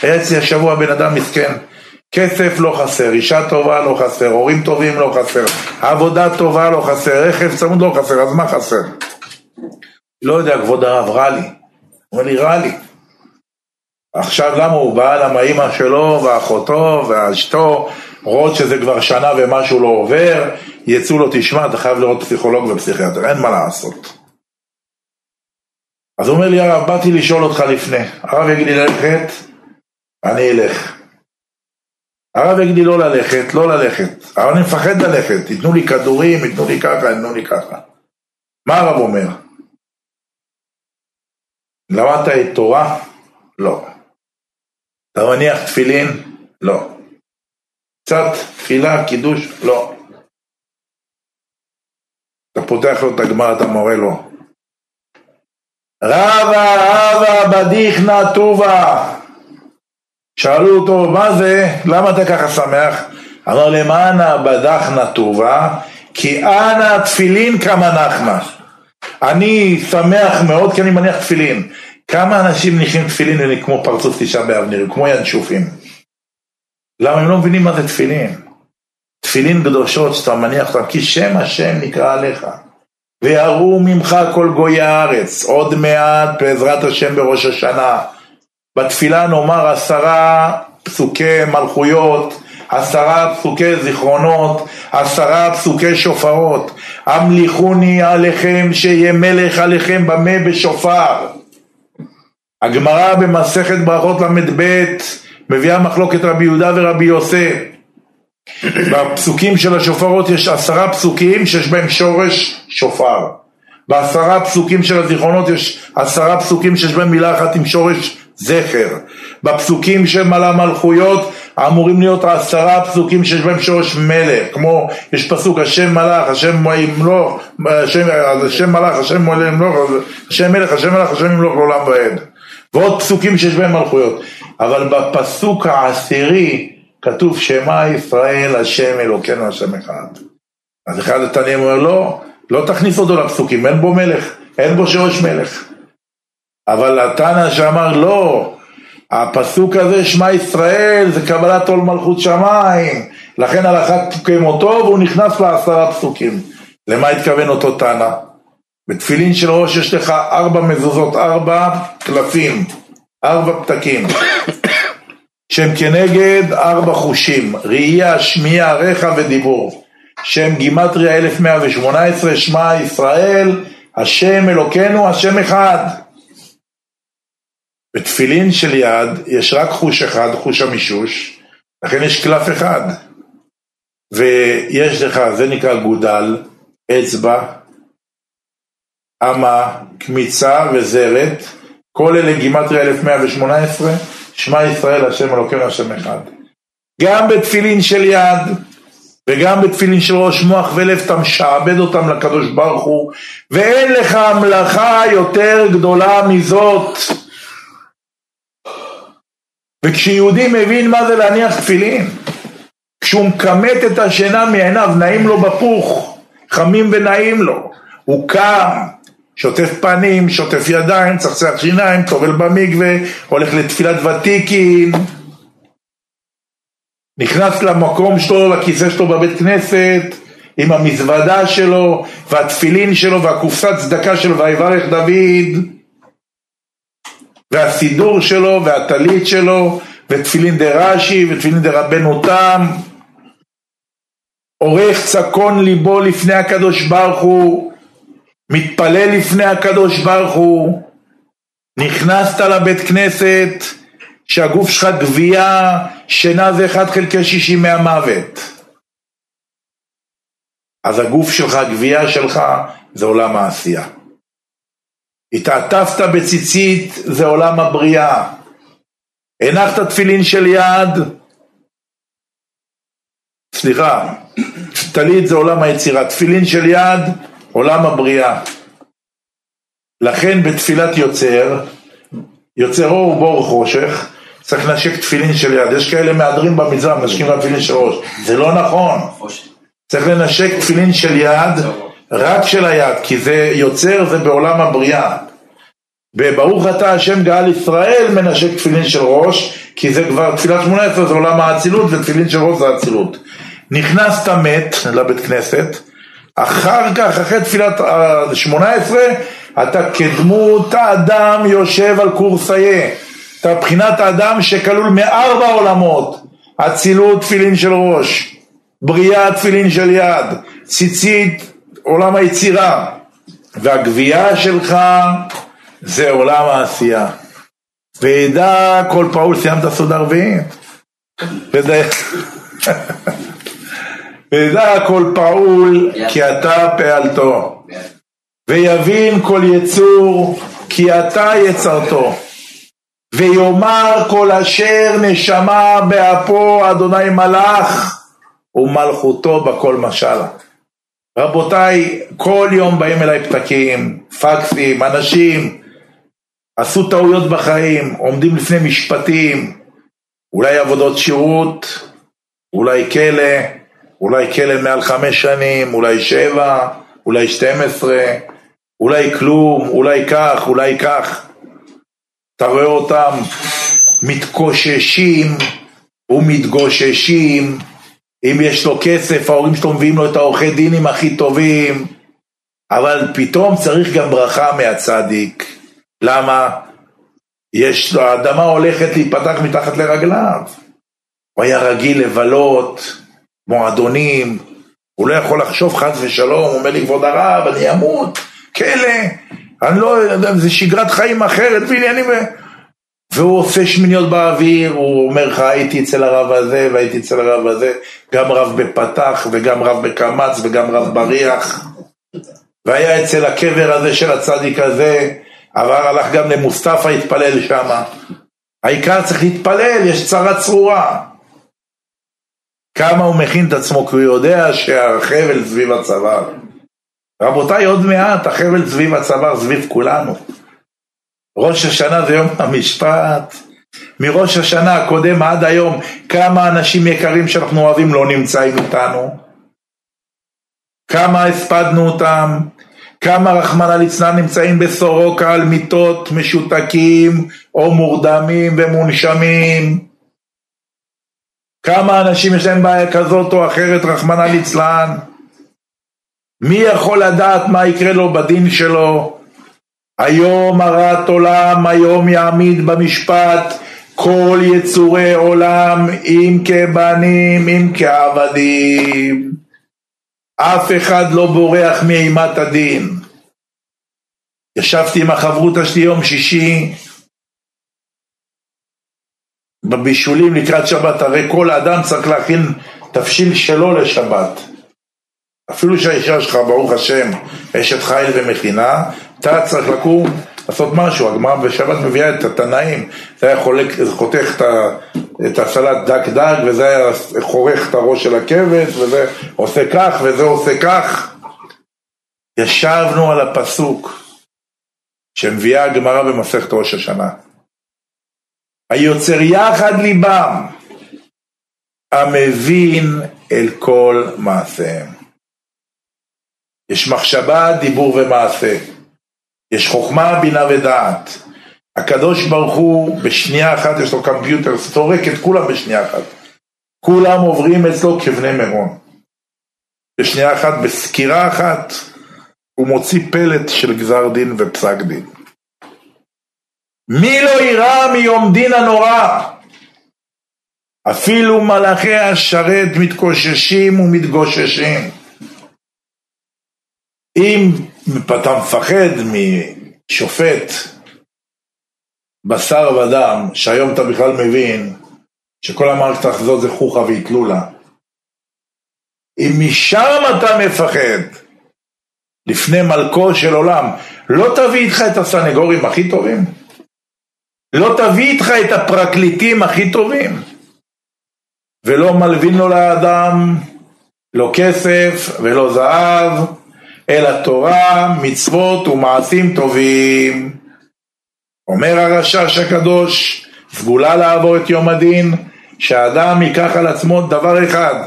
היה אצלי השבוע בן אדם מסכן, כסף לא חסר, אישה טובה לא חסר, הורים טובים לא חסר, עבודה טובה לא חסר, רכב צמוד לא חסר, אז מה חסר? לא יודע, כבוד הרב, רע לי. הוא אומר לי, רע לי. עכשיו למה הוא בא? למה אימא שלו ואחותו ואשתו רואות שזה כבר שנה ומשהו לא עובר, יצאו לו, תשמע, אתה חייב לראות פסיכולוג ופסיכיאטר, אין מה לעשות. אז הוא אומר לי הרב, באתי לשאול אותך לפני, הרב יגיד לי ללכת, אני אלך. הרב יגיד לי לא ללכת, לא ללכת, אבל אני מפחד ללכת, ייתנו לי כדורים, ייתנו לי ככה, ייתנו לי ככה. מה הרב אומר? למדת את תורה? לא. אתה מניח תפילין? לא. קצת תפילה, קידוש? לא. אתה פותח לו את הגמר, אתה מורה לו. רבה רבה בדיחנא טובה. שאלו אותו, מה זה? למה אתה ככה שמח? אמר למענה בדחנא טובה, כי אנא תפילין כמה נחנא. אני שמח מאוד כי אני מניח תפילין. כמה אנשים מניחים תפילין ואני כמו פרצוף תשעה באב נראים, כמו ינשופים. למה הם לא מבינים מה זה תפילין? תפילין קדושות שאתה מניח אותם, כי שם השם נקרא עליך. ויראו ממך כל גויי הארץ, עוד מעט בעזרת השם בראש השנה. בתפילה נאמר עשרה פסוקי מלכויות, עשרה פסוקי זיכרונות, עשרה פסוקי שופרות. המליכוני עליכם שיהיה מלך עליכם במה בשופר. הגמרא במסכת ברכות ל"ב מביאה מחלוקת רבי יהודה ורבי יוסף. בפסוקים של השופרות יש עשרה פסוקים שיש בהם שורש שופר. בעשרה פסוקים של הזיכרונות יש עשרה פסוקים שיש בהם מילה אחת עם שורש זכר. בפסוקים של מלא מלכויות אמורים להיות עשרה פסוקים שיש בהם שורש מלך, כמו יש פסוק השם מלך, השם ימלוך, השם, השם מלך, השם ימלוך, השם מלך, השם מלך, השם ימלוך לעולם ועד. ועוד פסוקים שיש בהם מלכויות. אבל בפסוק העשירי כתוב שמע ישראל השם אלוקינו השם אחד. אז אחד התנאים אומר לא, לא תכניס אותו לפסוקים, אין בו מלך, אין בו שורש מלך. אבל התנא שאמר לא, הפסוק הזה שמע ישראל זה קבלת עול מלכות שמיים, לכן הלכת פסוקי מותו והוא נכנס לעשרה פסוקים. למה התכוון אותו תנא? בתפילין של ראש יש לך ארבע מזוזות, ארבע קלפים, ארבע פתקים, שהם כנגד ארבע חושים, ראייה, שמיעה, רחע ודיבור. שם גימטריה 1118, שמע ישראל, השם אלוקינו, השם אחד. בתפילין של יד יש רק חוש אחד, חוש המישוש, לכן יש קלף אחד. ויש לך, זה נקרא גודל, אצבע, אמה, קמיצה וזרת, כל אלה גימטריה 1118, שמע ישראל השם אלוקינו השם אחד. גם בתפילין של יד וגם בתפילין של ראש מוח ולב אתה משעבד אותם לקדוש ברוך הוא ואין לך מלאכה יותר גדולה מזאת. וכשיהודי מבין מה זה להניח תפילין, כשהוא מכמת את השינה מעיניו, נעים לו בפוך, חמים ונעים לו, הוא קם, שוטף פנים, שוטף ידיים, צחצח שיניים, טובל במקווה, הולך לתפילת ותיקין, נכנס למקום שלו, לכיסא שלו בבית כנסת, עם המזוודה שלו, והתפילין שלו, והקופסת צדקה שלו, ויברך דוד, והסידור שלו, והטלית שלו, ותפילין דרש"י, ותפילין דרבנו תם, עורך צקון ליבו לפני הקדוש ברוך הוא, מתפלל לפני הקדוש ברוך הוא, נכנסת לבית כנסת, שהגוף שלך גבייה, שינה זה 1 חלקי 60 מהמוות. אז הגוף שלך, הגבייה שלך, זה עולם העשייה. התעטפת בציצית, זה עולם הבריאה. הנחת תפילין של יד, סליחה, טלית זה עולם היצירה, תפילין של יד, עולם הבריאה. לכן בתפילת יוצר, יוצר אור בור חושך, צריך לנשק תפילין של יד. יש כאלה מהדרים במזרח, מנשקים תפילין של ראש. זה לא נכון. צריך לנשק תפילין של יד, רק של היד, כי זה יוצר, זה בעולם הבריאה. וברוך אתה השם גאל ישראל מנשק תפילין של ראש, כי זה כבר תפילת שמונה עשרה זה עולם האצילות ותפילין של ראש זה אצילות. נכנסת מת לבית כנסת, אחר כך, אחרי תפילת שמונה עשרה, אתה כדמות האדם יושב על קורסיה. אתה מבחינת האדם שכלול מארבע עולמות, אצילות תפילין של ראש, בריאה תפילין של יד, ציצית עולם היצירה, והגבייה שלך זה עולם העשייה. וידע כל פעול, סיימת סוד הרביעי? וידע כל פעול כי אתה פעלתו. ויבין כל יצור כי אתה יצרתו. ויאמר כל אשר נשמה באפו אדוני מלאך ומלכותו בכל משלה. רבותיי, כל יום באים אליי פתקים, פקסים, אנשים, עשו טעויות בחיים, עומדים לפני משפטים, אולי עבודות שירות, אולי כלא, אולי כלא מעל חמש שנים, אולי שבע, אולי שתים עשרה, אולי כלום, אולי כך, אולי כך. אתה רואה אותם מתקוששים ומתגוששים, אם יש לו כסף, ההורים שלו מביאים לו את העורכי דינים הכי טובים, אבל פתאום צריך גם ברכה מהצדיק. למה? יש לו, האדמה הולכת להיפתח מתחת לרגליו. הוא היה רגיל לבלות, מועדונים, הוא לא יכול לחשוב חס ושלום, הוא אומר לי כבוד הרב, אני אמות, כלא, אני לא יודע, זה שגרת חיים אחרת ועניינים, והוא עושה שמיניות באוויר, הוא אומר לך הייתי אצל הרב הזה והייתי אצל הרב הזה, גם רב בפתח וגם רב בקמץ וגם רב בריח, והיה אצל הקבר הזה של הצדיק הזה, עבר הלך גם למוסטפא, התפלל שמה. העיקר צריך להתפלל, יש צרה צרורה. כמה הוא מכין את עצמו, כי הוא יודע שהחבל סביב הצוואר. רבותיי, עוד מעט החבל סביב הצוואר, סביב כולנו. ראש השנה זה יום המשפט. מראש השנה הקודם עד היום, כמה אנשים יקרים שאנחנו אוהבים לא נמצאים איתנו. כמה הספדנו אותם, כמה רחמנא ליצנן נמצאים בסורוקה על מיטות משותקים או מורדמים ומונשמים. כמה אנשים יש להם בעיה כזאת או אחרת, רחמנא ליצלן? מי יכול לדעת מה יקרה לו בדין שלו? היום הרת עולם, היום יעמיד במשפט כל יצורי עולם, אם כבנים, אם כעבדים. אף אחד לא בורח מאימת הדין. ישבתי עם החברותא שלי יום שישי בבישולים לקראת שבת, הרי כל אדם צריך להכין תבשיל שלו לשבת. אפילו שהאישה שלך, ברוך השם, אשת חיל ומכינה, אתה צריך לקום, לעשות משהו. הגמרא בשבת מביאה את התנאים, זה היה חולק, חותך את, ה, את הסלט דק דק, וזה היה חורך את הראש של הכבש, וזה עושה כך, וזה עושה כך. ישבנו על הפסוק שמביאה הגמרא במסכת ראש השנה. היוצר יחד ליבם, המבין אל כל מעשיהם. יש מחשבה, דיבור ומעשה. יש חוכמה, בינה ודעת. הקדוש ברוך הוא בשנייה אחת יש לו קמפיוטר, סורק את כולם בשנייה אחת. כולם עוברים אצלו כבני מירון. בשנייה אחת, בסקירה אחת, הוא מוציא פלט של גזר דין ופסק דין. מי לא יירא מיום דין הנורא? אפילו מלאכי השרת מתקוששים ומתגוששים. אם אתה מפחד משופט בשר ודם, שהיום אתה בכלל מבין שכל המערכת הזאת זה חוכא ואטלולא, אם משם אתה מפחד, לפני מלכו של עולם, לא תביא איתך את הסנגורים הכי טובים? לא תביא איתך את הפרקליטים הכי טובים? ולא מלווין לו לאדם לא כסף ולא זהב, אלא תורה, מצוות ומעשים טובים. אומר הרשש הקדוש, סגולה לעבור את יום הדין, שהאדם ייקח על עצמו דבר אחד.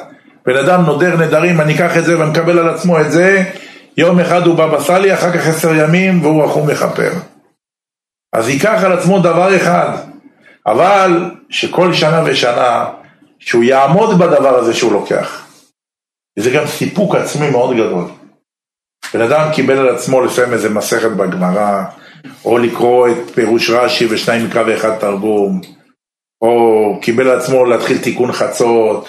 בן אדם נודר נדרים, אני אקח את זה ומקבל על עצמו את זה, יום אחד הוא בבא סאלי, אחר כך עשר ימים והוא רחום מכפר. אז ייקח על עצמו דבר אחד, אבל שכל שנה ושנה, שהוא יעמוד בדבר הזה שהוא לוקח. וזה גם סיפוק עצמי מאוד גדול. בן אדם קיבל על עצמו לפעמים איזה מסכת בגמרא, או לקרוא את פירוש רש"י ושניים מקרא ואחד תרגום, או קיבל על עצמו להתחיל תיקון חצות,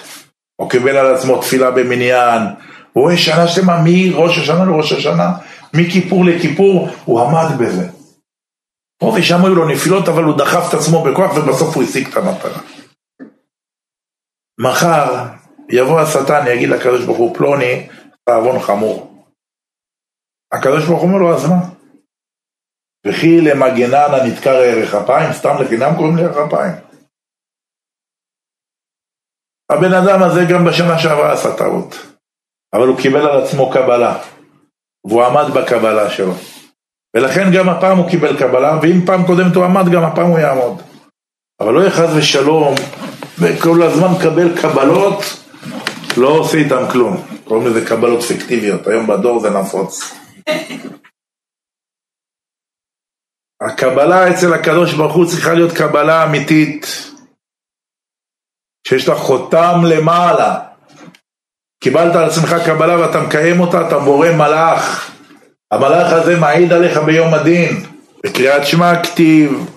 או קיבל על עצמו תפילה במניין, הוא רואה שנה שלמה מראש השנה לראש השנה, מכיפור לכיפור, הוא עמד בזה. פה ושם היו לו נפילות, אבל הוא דחף את עצמו בכוח ובסוף הוא השיג את המטרה. מחר יבוא השטן, יגיד לקדוש ברוך הוא, פלוני, תאבון חמור. הקדוש ברוך הוא אומר לו, אז מה? וכי למגנן הנדקר ערך אפיים, סתם לחינם קוראים לי ערך אפיים. הבן אדם הזה גם בשנה שעברה עשה טעות, אבל הוא קיבל על עצמו קבלה, והוא עמד בקבלה שלו. ולכן גם הפעם הוא קיבל קבלה, ואם פעם קודמת הוא עמד, גם הפעם הוא יעמוד. אבל לא יהיה חס ושלום, וכל הזמן מקבל קבלות, לא עושה איתם כלום. קוראים לזה קבלות פיקטיביות, היום בדור זה נפוץ. הקבלה אצל הקדוש ברוך הוא צריכה להיות קבלה אמיתית, שיש לה חותם למעלה. קיבלת על עצמך קבלה ואתה מקיים אותה, אתה בורא מלאך. המלאך הזה מעיד עליך ביום הדין. בקריאת שמע כתיב,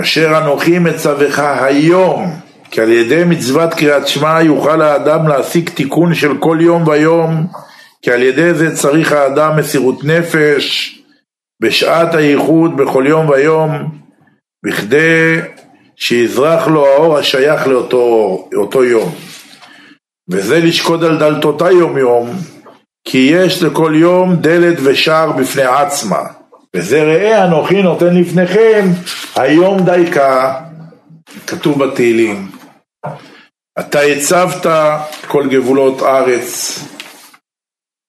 אשר אנוכי מצווך היום, כי על ידי מצוות קריאת שמע יוכל האדם להשיג תיקון של כל יום ויום, כי על ידי זה צריך האדם מסירות נפש בשעת הייחוד בכל יום ויום, בכדי שיזרח לו האור השייך לאותו יום. וזה לשקוד על דלתותי יום יום, כי יש לכל יום דלת ושער בפני עצמה. וזה ראה אנוכי נותן לפניכם היום דייקה, כתוב בתהילים. אתה הצבת כל גבולות ארץ,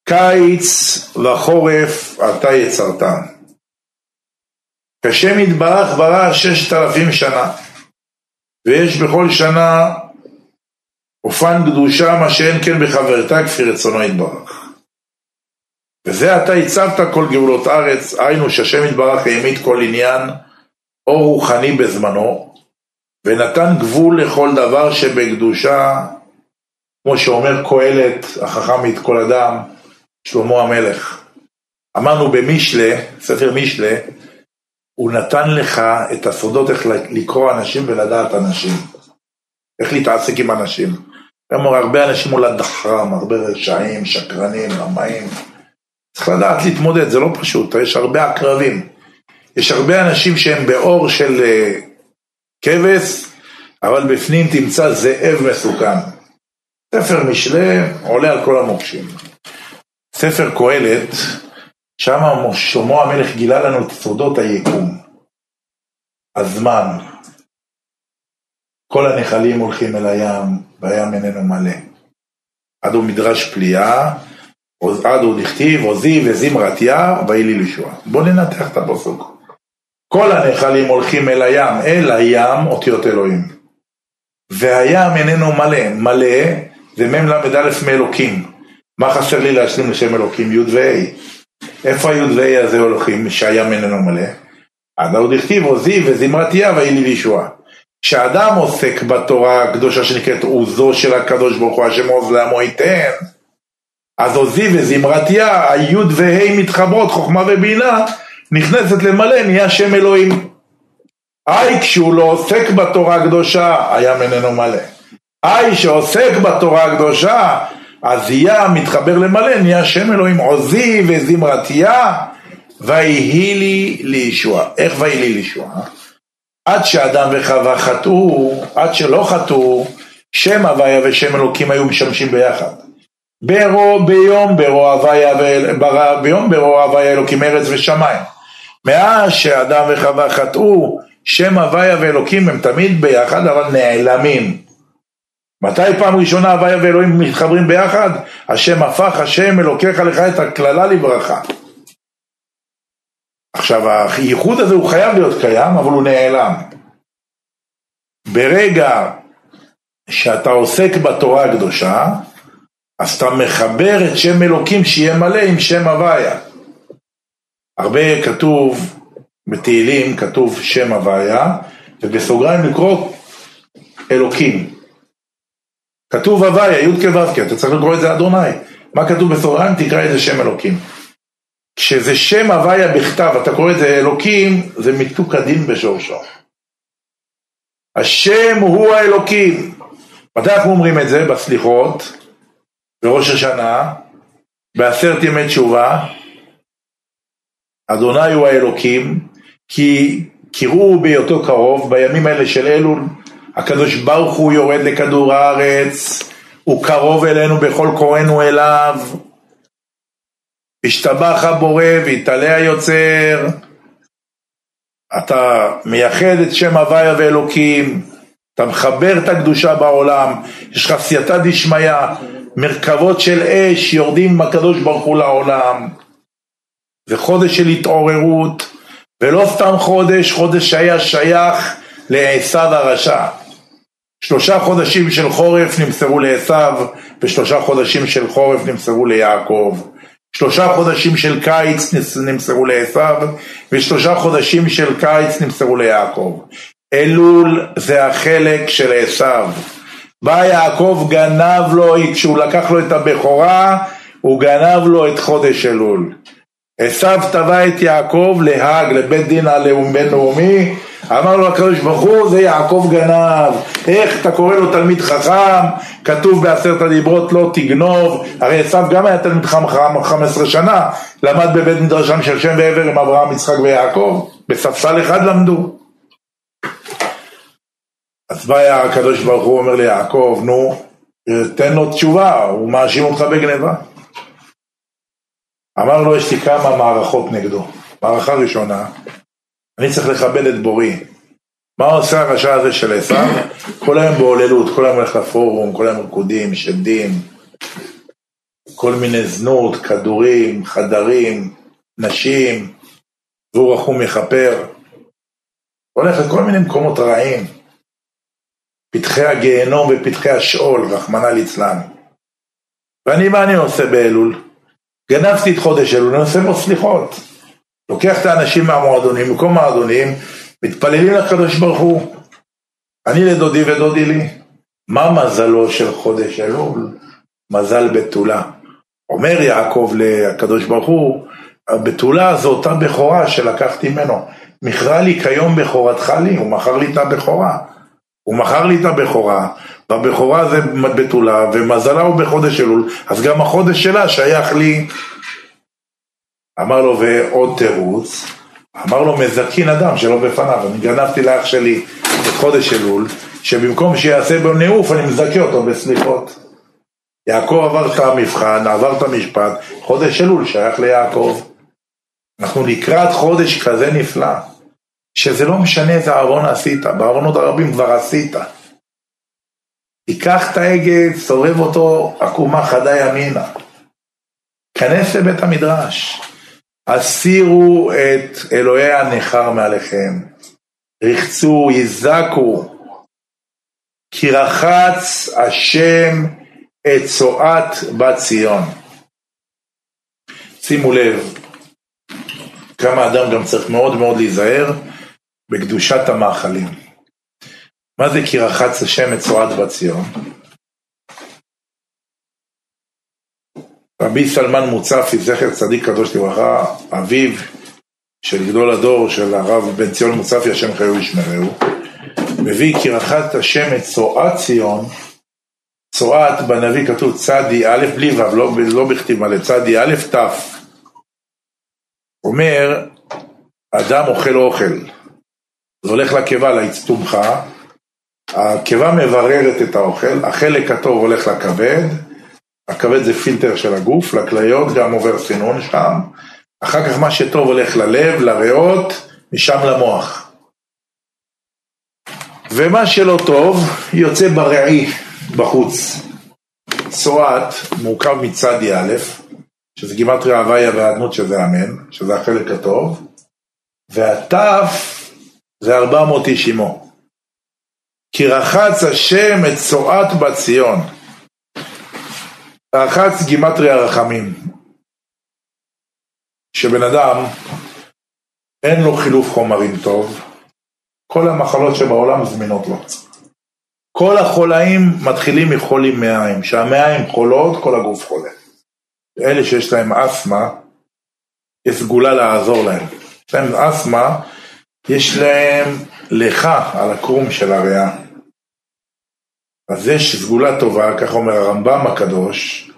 קיץ וחורף אתה יצרתם. כשם יתברך ברא ששת אלפים שנה, ויש בכל שנה אופן קדושה מה שאין כן בחברתה כפי רצונו יתברך. וזה אתה הצבת כל גבולות ארץ, היינו שהשם יתברך העמיד כל עניין אור רוחני בזמנו, ונתן גבול לכל דבר שבקדושה, כמו שאומר קהלת, החכם מאת כל אדם, שלמה המלך. אמרנו במשלה, ספר משלה, הוא נתן לך את הסודות איך לקרוא אנשים ולדעת אנשים. איך להתעסק עם אנשים. כלומר, הרבה אנשים מולד דחרם, הרבה רשעים, שקרנים, רמאים. צריך לדעת להתמודד, זה לא פשוט, יש הרבה עקרבים. יש הרבה אנשים שהם באור של uh, כבש, אבל בפנים תמצא זאב מסוכן. ספר משלי עולה על כל המוקשים. ספר קהלת, שם שלמה המלך גילה לנו את סודות היקום. הזמן. כל הנחלים הולכים אל הים, והים איננו מלא. עד הוא מדרש פליאה, עד הוא דכתיב, עוזי וזמרתיה, ויהי לי לישועה. בואו ננתח את הפסוק. כל הנחלים הולכים אל הים, אל הים אותיות אלוהים. והים איננו מלא, מלא זה מ"ל"א מאלוקים. מה חסר לי להשלים לשם אלוקים? י' וה'. איפה הי' וה' הזה הולכים שהים איננו מלא? עד עוד הכתיב עוזי וזמרתיה ויהי לי לישועה. כשאדם עוסק בתורה הקדושה שנקראת עוזו של הקדוש ברוך הוא השם עוז לעמו ייתן אז עוזי וזמרתיה, הי' וה' מתחברות, חוכמה ובינה, נכנסת למלא, נהיה שם אלוהים. היי, כשהוא לא עוסק בתורה הקדושה, הים איננו מלא. היי, שעוסק בתורה הקדושה, אז יה מתחבר למלא, נהיה שם אלוהים עוזי וזמרתיה, ויהי לי לישועה. איך ויהי לי לישועה? עד שאדם וחווה חטאו, עד שלא חטאו, שם הוויה ושם אלוקים היו משמשים ביחד. ברו, ביום ברו הוויה, ביום ברו הוויה אלוקים ארץ ושמיים. מאז שאדם וחווה חטאו, שם הוויה ואלוקים הם תמיד ביחד, אבל נעלמים. מתי פעם ראשונה הוויה ואלוהים מתחברים ביחד? השם הפך השם אלוקיך לך את הקללה לברכה. עכשיו הייחוד הזה הוא חייב להיות קיים אבל הוא נעלם. ברגע שאתה עוסק בתורה הקדושה אז אתה מחבר את שם אלוקים שיהיה מלא עם שם הוויה. הרבה כתוב בתהילים כתוב שם הוויה ובסוגריים לקרוא אלוקים. כתוב הוויה, י' כו' אתה צריך לקרוא את זה אדוני. מה כתוב בסוגריים? תקרא את זה שם אלוקים. כשזה שם הוויה בכתב, אתה קורא את זה אלוקים, זה מיתוק הדין בשורשו. השם הוא האלוקים. מתי אנחנו אומרים את זה? בסליחות, בראש השנה, בעשרת ימי תשובה. אדוני הוא האלוקים, כי קראו בהיותו קרוב, בימים האלה של אלול, הקדוש ברוך הוא יורד לכדור הארץ, הוא קרוב אלינו בכל קוראנו אליו. השתבח הבורא והתעלה היוצר. אתה מייחד את שם הוויה ואלוקים, אתה מחבר את הקדושה בעולם, יש לך סייעתא דשמיא, מרכבות של אש יורדים עם הקדוש ברוך הוא לעולם. זה חודש של התעוררות, ולא סתם חודש, חודש שהיה שייך לעשו הרשע. שלושה חודשים של חורף נמסרו לעשו, ושלושה חודשים של חורף נמסרו ליעקב. שלושה חודשים של קיץ נמסרו לעשו, ושלושה חודשים של קיץ נמסרו ליעקב. אלול זה החלק של עשו. בא יעקב גנב לו, כשהוא לקח לו את הבכורה, הוא גנב לו את חודש אלול. עשו תבע את יעקב להאג, לבית דין הבינלאומי, אמר לו הקדוש ברוך הוא, זה יעקב גנב, איך אתה קורא לו תלמיד חכם, כתוב בעשרת הדיברות לא תגנוב, הרי עשו גם היה תלמיד חכם 15 שנה, למד בבית מדרשם של שם ועבר עם אברהם, יצחק ויעקב, בספסל אחד למדו. אז בא הקדוש ברוך הוא אומר ליעקב, נו, תן לו תשובה, הוא מאשים אותך בגניבה. אמר לו, יש לי כמה מערכות נגדו. מערכה ראשונה, אני צריך לכבד את בורי. מה עושה הרשע הזה של עשיו? כל היום בהוללות, כל היום הולך לפורום, כל היום רקודים, שדים, כל מיני זנות, כדורים, חדרים, נשים, והוא רחום מכפר. הולך לכל מיני מקומות רעים. פתחי הגיהנום ופתחי השאול, רחמנא ליצלן. ואני, מה אני עושה באלול? גנבתי את חודש אלול, אני עושה בו סליחות. לוקח את האנשים מהמועדונים, מקום מועדונים, מתפללים לקדוש ברוך הוא. אני לדודי ודודי לי. מה מזלו של חודש אלול? מזל בתולה. אומר יעקב לקדוש ברוך הוא, הבתולה זו אותה בכורה שלקחתי ממנו. מכרה לי כיום בכורתך לי, הוא מכר לי את הבכורה. הוא מכר לי את הבכורה, והבכורה זה בתולה, ומזלה הוא בחודש אלול, אז גם החודש שלה שייך לי. אמר לו, ועוד תירוץ, אמר לו, מזקין אדם שלא בפניו, אני גנבתי לאח שלי את חודש אלול, שבמקום שיעשה בו נעוף, אני מזכה אותו בסליחות. יעקב עבר את המבחן, עבר את המשפט, חודש אלול שייך ליעקב. אנחנו לקראת חודש כזה נפלא. שזה לא משנה איזה ארון עשית, בארונות הרבים כבר עשית. תיקח את ההגה, סובב אותו עקומה חדה ימינה. כנס לבית המדרש. הסירו את אלוהי הנכר מעליכם. רחצו, יזקו. כי רחץ השם את צואת בת ציון. שימו לב, כמה אדם גם צריך מאוד מאוד להיזהר בקדושת המאכלים. מה זה כי רחץ השם את צורת בת ציון? רבי סלמן מוצפי, זכר צדיק קדוש לברכה, אביו של גדול הדור של הרב בן ציון מוצפי, השם חיו ישמרהו, מביא כי רחץ השם את צועת ציון, צועת בנביא כתוב צדי א' בלי ו', לא, לא בכתיב מלא, צדי א' ת', אומר, אדם אוכל אוכל, זה הולך לקיבה, לאצטומחה, הקיבה מבררת את האוכל, החלק הטוב הולך לכבד, הכבד זה פילטר של הגוף, לכליות גם עובר סינון שם, אחר כך מה שטוב הולך ללב, לריאות, משם למוח. ומה שלא טוב יוצא בראי, בחוץ. צועת מורכב מצד א', שזה גימטריה הוויה והאדנות שזה אמן, שזה החלק הטוב, והתף זה ארבע מאות איש עמו. כי רחץ השם את צועת בת ציון. רחץ גימטרי הרחמים. שבן אדם אין לו חילוף חומרים טוב, כל המחלות שבעולם זמינות לו. כל החולאים מתחילים מחולים מעיים, שהמעיים חולות, כל הגוף חולה. אלה שיש להם אסתמה, יש סגולה לעזור להם. יש להם אסתמה, יש להם לך על הקרום של הריאה. אז יש סגולה טובה, כך אומר הרמב"ם הקדוש,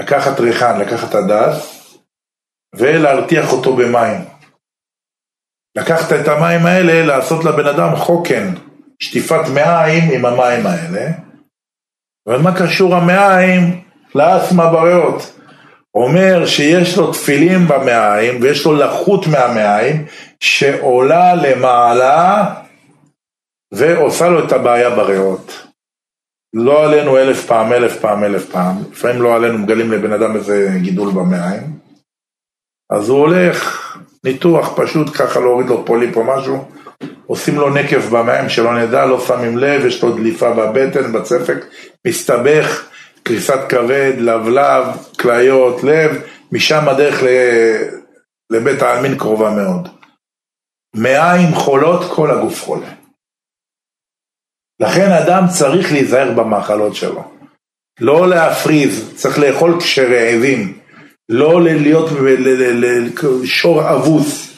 לקחת ריחן, לקחת הדס, ולהרתיח אותו במים. לקחת את המים האלה, לעשות לבן אדם חוקן, שטיפת מעיים עם המים האלה. אבל מה קשור המעיים לאסמה בריאות? אומר שיש לו תפילים במעיים ויש לו לחות מהמעיים שעולה למעלה ועושה לו את הבעיה בריאות. לא עלינו אלף פעם, אלף פעם, אלף פעם, לפעמים לא עלינו מגלים לבן אדם איזה גידול במעיים, אז הוא הולך, ניתוח פשוט ככה להוריד לו פוליפ או משהו, עושים לו נקב במעיים שלא נדע, לא שמים לב, יש לו דליפה בבטן, בצפק, מסתבך, קריסת כבד, לבלב, כליות, לב, משם הדרך לבית העלמין קרובה מאוד. מעיים חולות, כל הגוף חולה. לכן אדם צריך להיזהר במאכלות שלו. לא להפריז, צריך לאכול כשרעבים, לא להיות שור אבוס,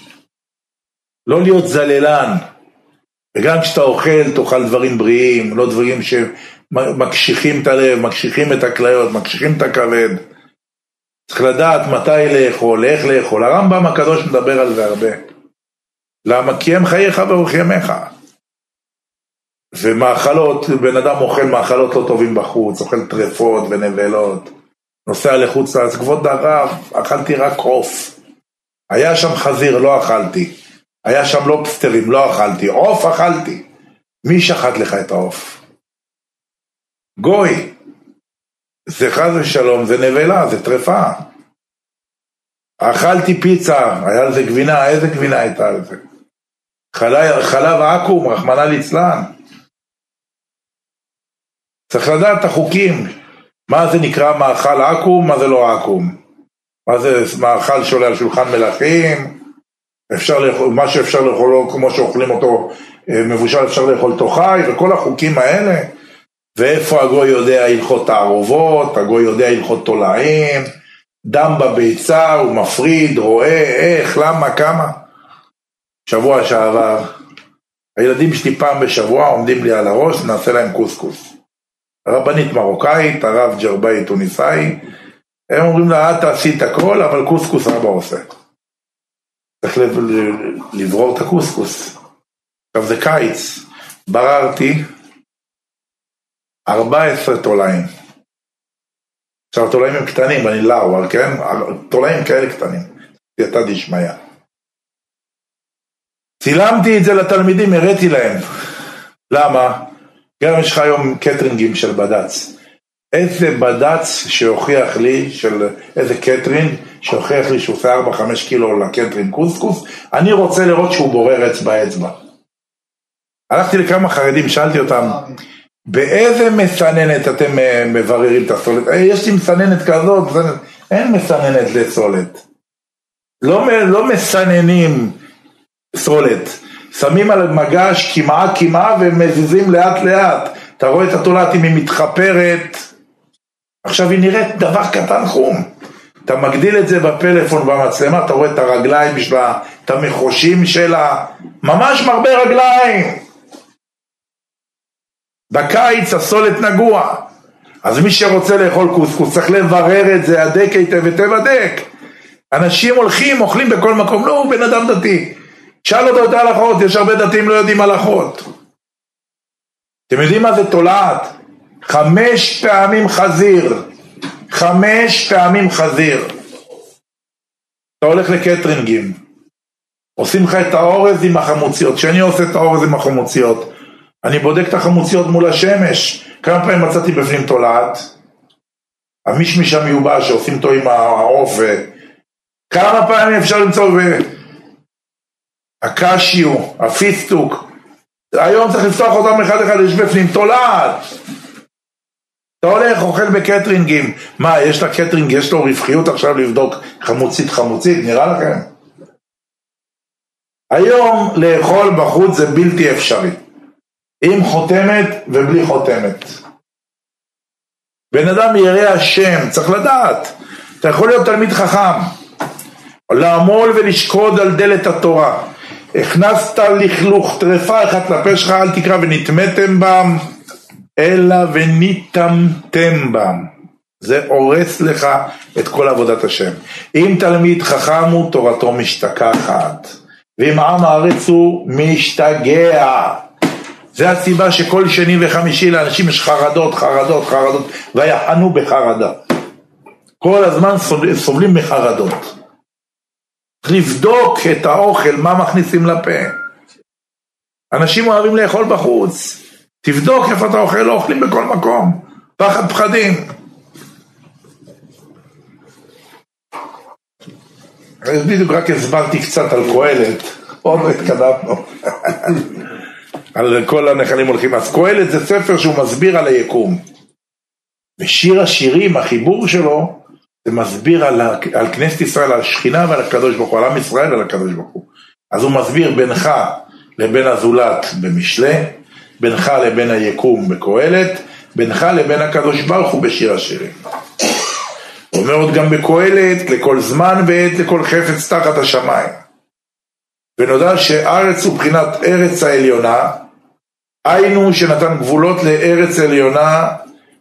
לא להיות זללן. וגם כשאתה אוכל, תאכל דברים בריאים, לא דברים שמקשיחים את הלב, מקשיחים את הכליות, מקשיחים את הכבד. צריך לדעת מתי לאכול, איך לאכול. הרמב"ם הקדוש מדבר על זה הרבה. למה? כי הם חייך ואורך ימיך. ומאכלות, בן אדם אוכל מאכלות לא טובים בחוץ, אוכל טרפות ונבלות, נוסע לחוץ לארץ, כבוד הרב, אכלתי רק עוף. היה שם חזיר, לא אכלתי. היה שם לובסטרים, לא אכלתי. עוף אכלתי. מי שחט לך את העוף? גוי. זה חס ושלום, זה נבלה, זה טרפה. אכלתי פיצה, היה לזה גבינה, איזה גבינה הייתה לזה? חלב, חלב עכו"ם, רחמנא ליצלן. צריך לדעת את החוקים, מה זה נקרא מאכל עכו"ם, מה זה לא עכו"ם. מה זה מאכל שעולה על שולחן מלכים, אפשר לאכול, מה שאפשר לאכול, כמו שאוכלים אותו אה, מבושל, אפשר לאכול אותו חי, וכל החוקים האלה. ואיפה הגוי יודע הלכות תערובות, הגוי יודע הלכות תולעים, דם בביצה, הוא מפריד, רואה, איך, למה, כמה. שבוע שעבר, הילדים שלי פעם בשבוע עומדים לי על הראש, נעשה להם קוסקוס. רבנית מרוקאית, הרב ג'רבאי טוניסאי, הם אומרים לה, את תעשי את הכל, אבל קוסקוס אבא עושה. צריך לברור את הקוסקוס. עכשיו זה קיץ, בררתי 14 תולעים. עכשיו התולעים הם קטנים, אני לאו, כן, תולעים כאלה קטנים, סייעתא דשמיא. צילמתי את זה לתלמידים, הראיתי להם. למה? גם יש לך היום קטרינגים של בד"ץ. איזה בד"ץ שהוכיח לי, של איזה קטרינג, שהוכיח לי שהוא עושה 4-5 קילו לקטרינג קוסקוס, אני רוצה לראות שהוא בורר אצבע אצבע. הלכתי לכמה חרדים, שאלתי אותם, באיזה מסננת אתם אה, מבררים את הסולת? אה, יש לי מסננת כזאת, אין מסננת לסולת. לא, לא מסננים סולת. שמים על מגש קמעה קמעה ומזיזים לאט לאט. אתה רואה את התולעת אם היא מתחפרת, עכשיו היא נראית דבר קטן חום. אתה מגדיל את זה בפלאפון במצלמה, אתה רואה את הרגליים שלה, את המחושים שלה, ממש מרבה רגליים. בקיץ הסולת נגוע. אז מי שרוצה לאכול קוסקוס צריך לברר את זה, הדק היטב היטב הדק. אנשים הולכים, אוכלים בכל מקום, לא, הוא בן אדם דתי. שאל אותו את ההלכות, יש הרבה דתיים לא יודעים הלכות. אתם יודעים מה זה תולעת? חמש פעמים חזיר. חמש פעמים חזיר. אתה הולך לקטרינגים, עושים לך את האורז עם החמוציות. כשאני עושה את האורז עם החמוציות, אני בודק את החמוציות מול השמש. כמה פעמים מצאתי בפנים תולעת? המישמיש המיובש שעושים אותו עם העוף. כמה פעמים אפשר למצוא הקשיו, הפיסטוק, היום צריך לפתוח אותם אחד אחד, יש בפנים תולעת. אתה הולך, אוכל בקטרינגים. מה, יש לקטרינג, יש לו רווחיות עכשיו לבדוק חמוצית חמוצית, נראה לכם? היום לאכול בחוץ זה בלתי אפשרי. עם חותמת ובלי חותמת. בן אדם ירא השם, צריך לדעת. אתה יכול להיות תלמיד חכם, לעמול ולשקוד על דלת התורה. הכנסת לכלוך טרפה אחת לפה שלך, אל תקרא ונטמאתם בם, אלא וניטמתם בם. זה הורס לך את כל עבודת השם. אם תלמיד חכם הוא, תורתו משתכחת. ואם עם הארץ הוא משתגע. זה הסיבה שכל שני וחמישי לאנשים יש חרדות, חרדות, חרדות, ויחנו בחרדה. כל הזמן סובלים מחרדות. לבדוק את האוכל, מה מכניסים לפה. אנשים אוהבים לאכול בחוץ. תבדוק איפה אתה אוכל, לא אוכלים בכל מקום. פחד פחדים. בדיוק רק הסברתי קצת על קהלת, עוד לא התקדמנו. על כל הנחלים הולכים. אז קהלת זה ספר שהוא מסביר על היקום. ושיר השירים, החיבור שלו, זה מסביר על, על כנסת ישראל, על השכינה ועל הקדוש ברוך הוא, על עם ישראל ועל הקדוש ברוך הוא. אז הוא מסביר בינך לבין הזולת במשלי, בינך לבין היקום בקהלת, בינך לבין הקדוש ברוך הוא בשיר השירים. הוא אומר עוד גם בקהלת, לכל זמן ועת לכל חפץ תחת השמיים. ונודע שארץ הוא בחינת ארץ העליונה, היינו שנתן גבולות לארץ עליונה,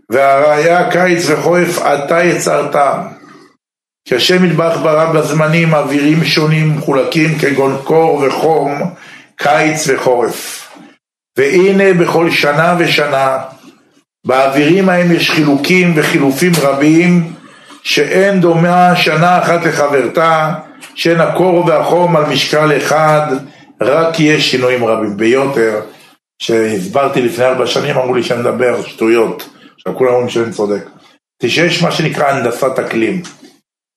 והראיה קיץ וחורף עתה יצרתם. כי השם יתברך ברא בזמנים אווירים שונים מחולקים כגון קור וחום, קיץ וחורף. והנה בכל שנה ושנה, באווירים ההם יש חילוקים וחילופים רבים, שאין דומה שנה אחת לחברתה, שאין הקור והחום על משקל אחד, רק יש שינויים רבים. ביותר, שהסברתי לפני ארבע שנים, אמרו לי שאני מדבר שטויות. עכשיו כולם אומרים שאני צודק. שיש מה שנקרא הנדסת אקלים.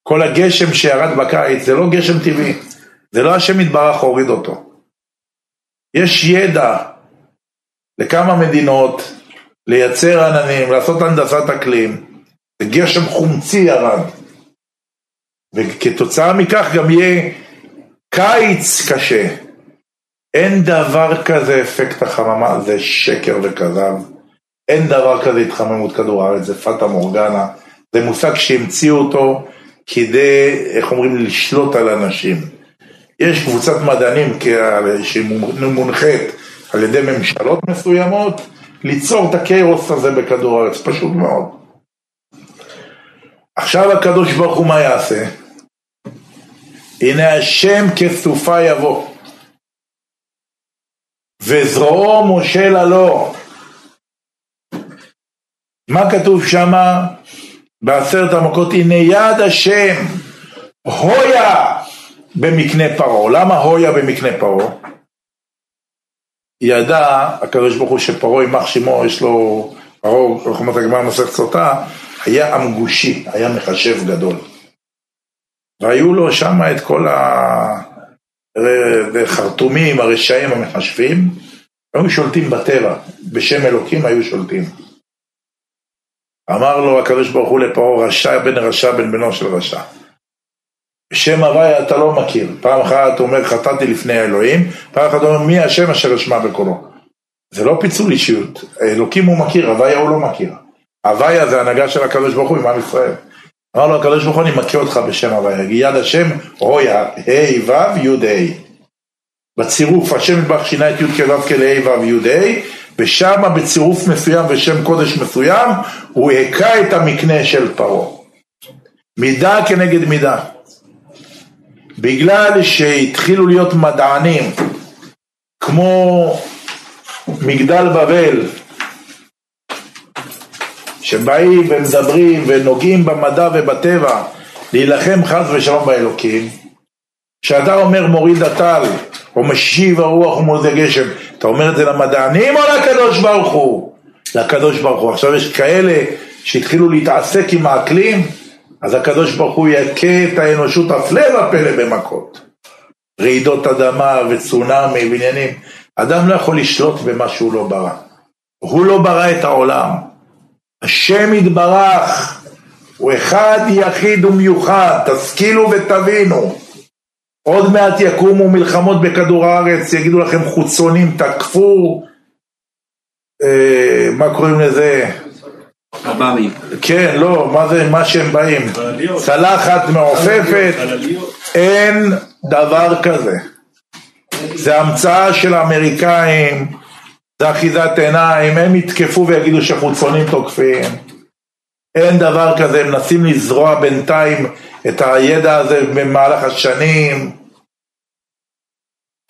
כל הגשם שירד בקיץ זה לא גשם טבעי, זה לא השם יתברך הוריד אותו. יש ידע לכמה מדינות לייצר עננים, לעשות הנדסת אקלים, גשם חומצי ירד. וכתוצאה מכך גם יהיה קיץ קשה. אין דבר כזה אפקט החממה, זה שקר וכזב. אין דבר כזה התחממות כדור הארץ, זה פטה מורגנה. זה מושג שהמציאו אותו כדי, איך אומרים, לשלוט על אנשים. יש קבוצת מדענים שמונחית על ידי ממשלות מסוימות ליצור את הקיירוס הזה בכדור הארץ, פשוט מאוד. עכשיו הקדוש ברוך הוא מה יעשה? הנה השם כסופה יבוא וזרועו מושל עלו מה כתוב שמה בעשרת המכות? הנה יד השם הויה במקנה פרעה. למה הויה במקנה פרעה? ידע הקדוש ברוך הוא שפרעה יימח שמו, יש לו, פרעה, אומרת הגמרא מסכת סוטה, היה אמגושי, היה מחשב גדול. והיו לו שם את כל החרטומים, הרשעים המחשבים, היו שולטים בטבע, בשם אלוקים היו שולטים. אמר לו הקדוש ברוך הוא לפרעה, רשע בן רשע בן בנו של רשע. שם הוויה אתה לא מכיר. פעם אחת הוא אומר חטאתי לפני האלוהים, פעם אחת הוא אומר מי השם אשר אשמע בקולו. זה לא פיצול אישיות, אלוקים הוא מכיר, הוויה הוא לא מכיר. הוויה זה הנהגה של הקדוש ברוך הוא עם עם ישראל. אמר לו הקדוש ברוך הוא אני מכה אותך בשם הוויה, יד השם הויה, ה' ו' י' ה'. בצירוף השם יתברך שינה את י' כו' כלה' ו' י' ה' ושם בצירוף מסוים ושם קודש מסוים הוא הכה את המקנה של פרעה. מידה כנגד מידה. בגלל שהתחילו להיות מדענים כמו מגדל בבל שבאים ומדברים ונוגעים במדע ובטבע להילחם חס ושלום באלוקים כשאתה אומר מוריד הטל או משיב הרוח ומולדי גשם אתה אומר את זה למדענים או לקדוש ברוך הוא? לקדוש ברוך הוא. עכשיו יש כאלה שהתחילו להתעסק עם האקלים אז הקדוש ברוך הוא יכה את האנושות הפלא ופלא במכות. רעידות אדמה וצונאמי ועניינים. אדם לא יכול לשלוט במה שהוא לא ברא. הוא לא ברא את העולם. השם יתברך הוא אחד יחיד ומיוחד, תשכילו ותבינו. עוד מעט יקומו מלחמות בכדור הארץ, יגידו לכם חוצונים, תקפו, אה, מה קוראים לזה? עב"מים. כן, לא, מה זה, מה שהם באים? צלחת מעופפת, אין דבר כזה. זה המצאה של האמריקאים, זה אחיזת עיניים, הם יתקפו ויגידו שחוצונים תוקפים. אין דבר כזה, הם מנסים לזרוע בינתיים את הידע הזה במהלך השנים.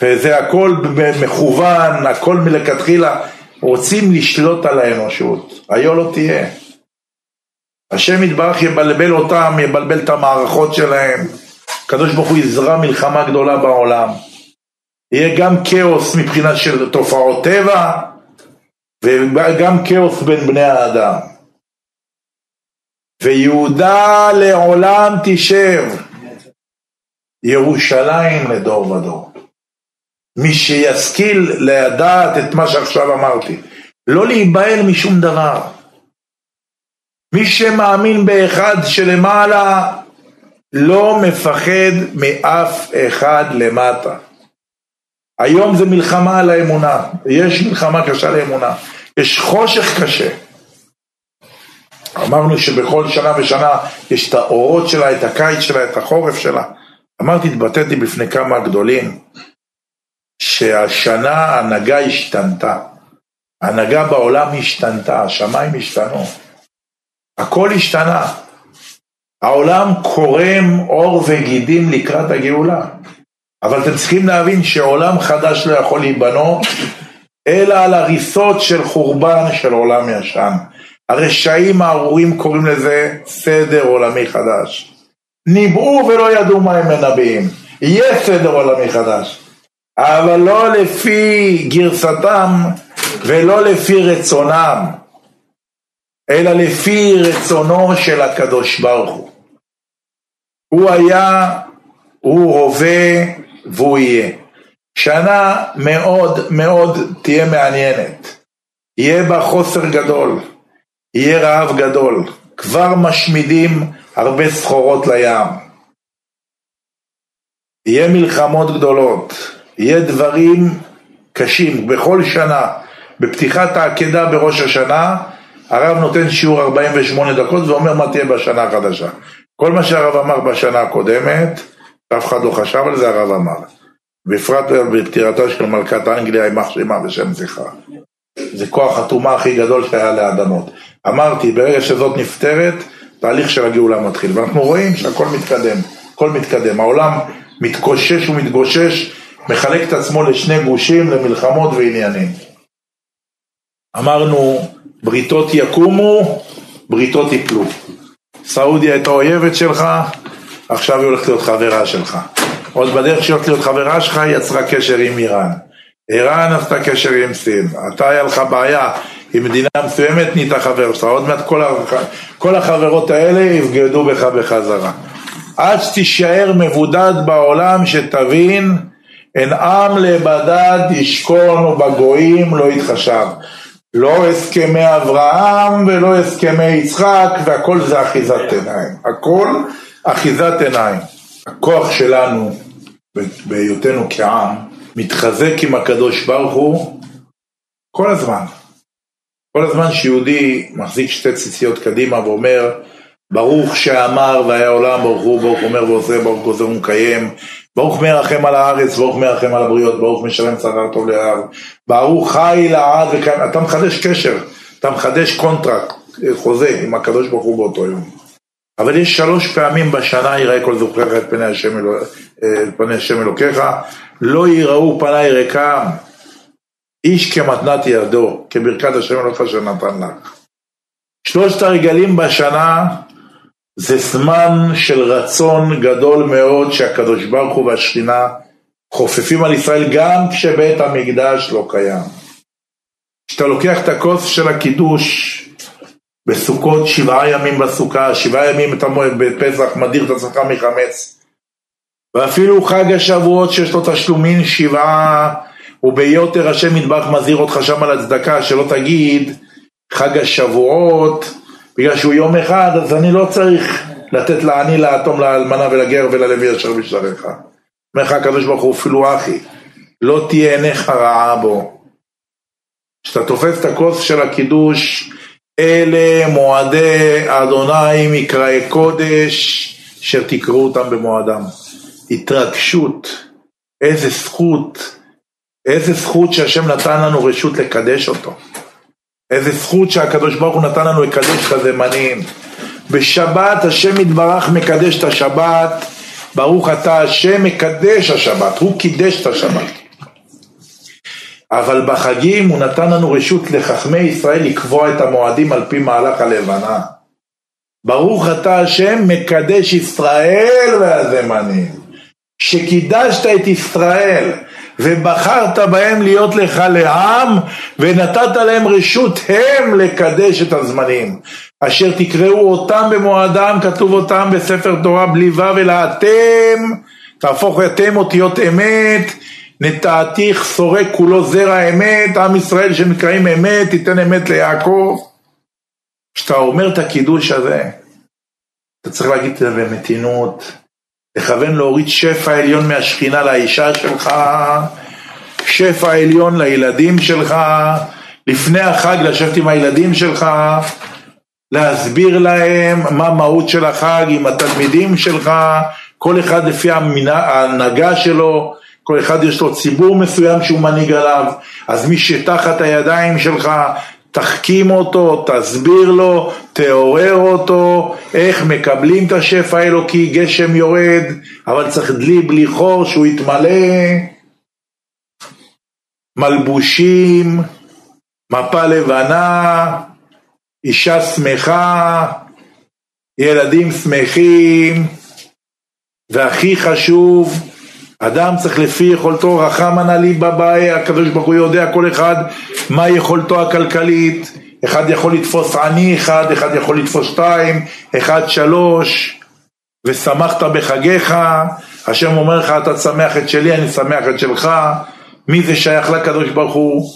וזה הכל מכוון, הכל מלכתחילה, רוצים לשלוט על האנושות, היה לא תהיה. השם יתברך יבלבל אותם, יבלבל את המערכות שלהם, הקדוש ברוך הוא יזרע מלחמה גדולה בעולם. יהיה גם כאוס מבחינה של תופעות טבע, וגם כאוס בין בני האדם. ויהודה לעולם תשב, ירושלים לדור ודור. מי שישכיל לדעת את מה שעכשיו אמרתי, לא להיבהל משום דבר. מי שמאמין באחד שלמעלה לא מפחד מאף אחד למטה. היום זה מלחמה על האמונה, יש מלחמה קשה לאמונה, יש חושך קשה. אמרנו שבכל שנה ושנה יש את האורות שלה, את הקיץ שלה, את החורף שלה. אמרתי, התבטאתי בפני כמה גדולים, שהשנה ההנהגה השתנתה. ההנהגה בעולם השתנתה, השמיים השתנו. הכל השתנה. העולם קורם עור וגידים לקראת הגאולה. אבל אתם צריכים להבין שעולם חדש לא יכול להיבנות, אלא על הריסות של חורבן של עולם ישן. הרשעים הארורים קוראים לזה סדר עולמי חדש. ניבאו ולא ידעו מה הם מנבאים. יהיה סדר עולמי חדש. אבל לא לפי גרסתם ולא לפי רצונם, אלא לפי רצונו של הקדוש ברוך הוא. הוא היה, הוא הווה והוא יהיה. שנה מאוד מאוד תהיה מעניינת. יהיה בה חוסר גדול, יהיה רעב גדול. כבר משמידים הרבה סחורות לים. יהיה מלחמות גדולות, יהיה דברים קשים בכל שנה. בפתיחת העקדה בראש השנה, הרב נותן שיעור 48 דקות ואומר מה תהיה בשנה החדשה. כל מה שהרב אמר בשנה הקודמת, אף אחד לא חשב על זה, הרב אמר. בפרט בפטירתה של מלכת אנגליה, יימח שמה בשם זכרה. זה כוח הטומאה הכי גדול שהיה לאדמות. אמרתי, ברגע שזאת נפתרת, תהליך של הגאולה מתחיל. ואנחנו רואים שהכל מתקדם, הכל מתקדם. העולם מתקושש ומתגושש, מחלק את עצמו לשני גושים, למלחמות ועניינים. אמרנו, בריתות יקומו, בריתות יפלו. סעודיה הייתה אויבת שלך, עכשיו היא הולכת להיות חברה שלך. עוד בדרך שהיא הולכת להיות חברה שלך, היא יצרה קשר עם איראן. איראן עשתה קשר עם סין. אתה היה לך בעיה עם מדינה מסוימת, נהיית חבר שלך. עוד מעט כל, הח... כל החברות האלה יבגדו בך בחזרה. עד שתישאר מבודד בעולם, שתבין, אין עם לבדד ישכון ובגויים לא יתחשב. לא הסכמי אברהם ולא הסכמי יצחק, והכל זה אחיזת עיניים. הכל אחיזת עיניים. הכוח שלנו, בהיותנו כעם, מתחזק עם הקדוש ברוך הוא כל הזמן. כל הזמן שיהודי מחזיק שתי ציציות קדימה ואומר, ברוך שאמר והיה עולם, ברוך הוא, ברוך אומר ועושה, ברוך גוזר ומקיים, ברוך מרחם על הארץ, ברוך מרחם על הבריות, ברוך משלם שכר טוב ליראיו, ברוך חי לעד, וכאן, אתה מחדש קשר, אתה מחדש contract, חוזה עם הקדוש ברוך הוא באותו יום. אבל יש שלוש פעמים בשנה יראה כל זכורך את פני השם, אלו, את פני השם אלוקיך, לא יראו פניי ריקם, איש כמתנת ידו, כברכת השם אלוקיך שנתן לך. שלושת הרגלים בשנה זה זמן של רצון גדול מאוד שהקדוש ברוך הוא והשכינה חופפים על ישראל גם כשבית המקדש לא קיים. כשאתה לוקח את הכוס של הקידוש בסוכות שבעה ימים בסוכה, שבעה ימים אתה בפסח מדיר את עצמך מחמץ ואפילו חג השבועות שיש לו תשלומין שבעה וביותר השם ידבח מזהיר אותך שם על הצדקה שלא תגיד חג השבועות בגלל שהוא יום אחד, אז אני לא צריך לתת לעני, לאטום, לאלמנה ולגר וללוי אשר בשעריך. אומר לך הקדוש ברוך הוא, אפילו אחי, לא תהיה עיניך רעה בו. כשאתה תופס את הכוס של הקידוש, אלה מועדי אדוני מקראי קודש, אשר תקראו אותם במועדם. התרגשות, איזה זכות, איזה זכות שהשם נתן לנו רשות לקדש אותו. איזה זכות שהקדוש ברוך הוא נתן לנו לקדש את הזמנים. בשבת השם יתברך מקדש את השבת, ברוך אתה השם מקדש השבת, הוא קידש את השבת. אבל בחגים הוא נתן לנו רשות לחכמי ישראל לקבוע את המועדים על פי מהלך הלבנה. ברוך אתה השם מקדש ישראל והזמנים. שקידשת את ישראל ובחרת בהם להיות לך לעם ונתת להם רשות הם לקדש את הזמנים אשר תקראו אותם במועדם כתוב אותם בספר תורה בלי ו' אלא אתם תהפוך אתם אותיות אמת נטעתיך סורק כולו זרע אמת עם ישראל שנקראים אמת תיתן אמת ליעקב. כשאתה אומר את הקידוש הזה אתה צריך להגיד את זה במתינות לכוון להוריד שפע עליון מהשכינה לאישה שלך, שפע עליון לילדים שלך, לפני החג לשבת עם הילדים שלך, להסביר להם מה המהות של החג עם התלמידים שלך, כל אחד לפי ההנהגה שלו, כל אחד יש לו ציבור מסוים שהוא מנהיג עליו, אז מי שתחת הידיים שלך, תחכים אותו, תסביר לו, תעורר אותו, איך מקבלים את השפע האלוקי, גשם יורד, אבל צריך דלי בלי חור שהוא יתמלא, מלבושים, מפה לבנה, אישה שמחה, ילדים שמחים, והכי חשוב, אדם צריך לפי יכולתו, רחמנא ליבא באי, הקדוש ברוך הוא יודע כל אחד מה יכולתו הכלכלית, אחד יכול לתפוס עני אחד, אחד יכול לתפוס שתיים, אחד שלוש, ושמחת בחגיך, השם אומר לך אתה שמח את שלי, אני שמח את שלך, מי זה שייך לקדוש ברוך הוא?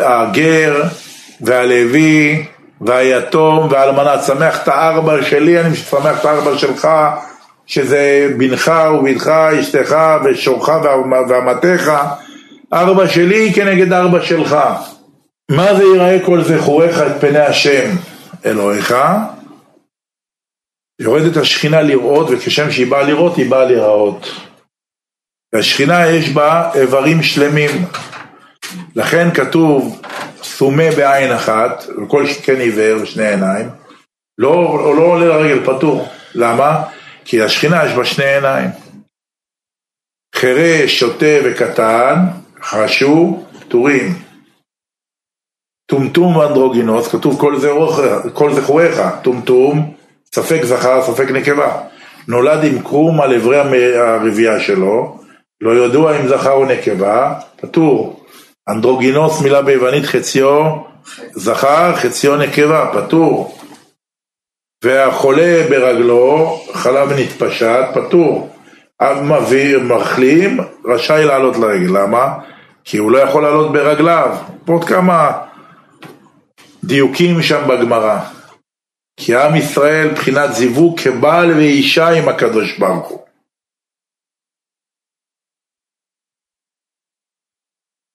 הגר והלוי והיתום והאלמנה, שמח את הארבע שלי, אני שמח את הארבע שלך שזה בנך ובנך, אשתך ושורך ואמתך, ארבע שלי כנגד ארבע שלך. מה זה ייראה כל זכוריך את פני השם אלוהיך? יורדת השכינה לראות, וכשם שהיא באה לראות, היא באה להיראות. והשכינה יש בה איברים שלמים. לכן כתוב, סומה בעין אחת, וכל שכן עיוור ושני עיניים, לא, לא עולה לרגל פטור. למה? כי השכינה יש בה שני עיניים. חירש, שוטה וקטן, חשו, פטורים. טומטום ואנדרוגינוס, כתוב כל, זרוח, כל זכוריך, טומטום, ספק זכר, ספק נקבה. נולד עם קרום על אברי הרבייה שלו, לא ידוע אם זכר או נקבה, פטור. אנדרוגינוס מילה ביוונית חציו זכר, חציו נקבה, פטור. והחולה ברגלו, חלב נתפשט, פטור. מביא, מחלים, רשאי לעלות לרגל. למה? כי הוא לא יכול לעלות ברגליו. עוד כמה דיוקים שם בגמרא. כי עם ישראל מבחינת זיווג כבעל ואישה עם הקדוש ברוך הוא.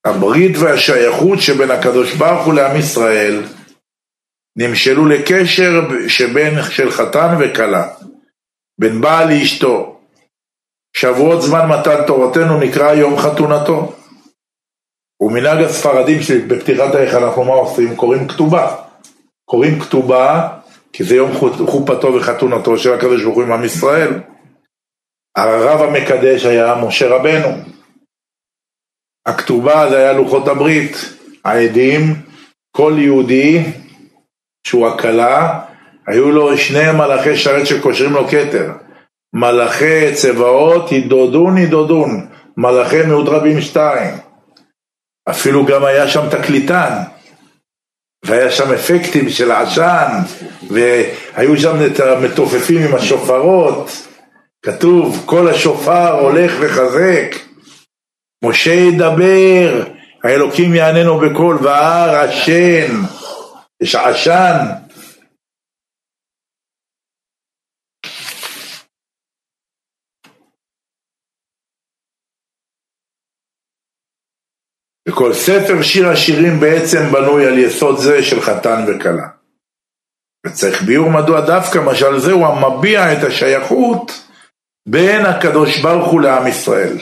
הברית והשייכות שבין הקדוש ברוך הוא לעם ישראל נמשלו לקשר שבין של חתן וכלה, בין בעל לאשתו. שבועות זמן מתן תורתנו נקרא יום חתונתו. ומנהג הספרדים שבפתיחת ההיכל אנחנו מה עושים? קוראים כתובה. קוראים כתובה כי זה יום חופתו וחתונתו של הקדוש ברוך הוא עם עם ישראל. הרב המקדש היה משה רבנו. הכתובה זה היה לוחות הברית, העדים, כל יהודי שהוא הכלה, היו לו שני מלאכי שרת שקושרים לו כתר. מלאכי צבאות ידודון ידודון, מלאכי מיעוט רבים שתיים. אפילו גם היה שם תקליטן, והיה שם אפקטים של עשן, והיו שם את המתופפים עם השופרות. כתוב, כל השופר הולך וחזק. משה ידבר, האלוקים יעננו בקול, והר עשן. יש עשן. וכל ספר שיר השירים בעצם בנוי על יסוד זה של חתן וכלה. וצריך ביאור מדוע דווקא משל זה הוא המביע את השייכות בין הקדוש ברוך הוא לעם ישראל.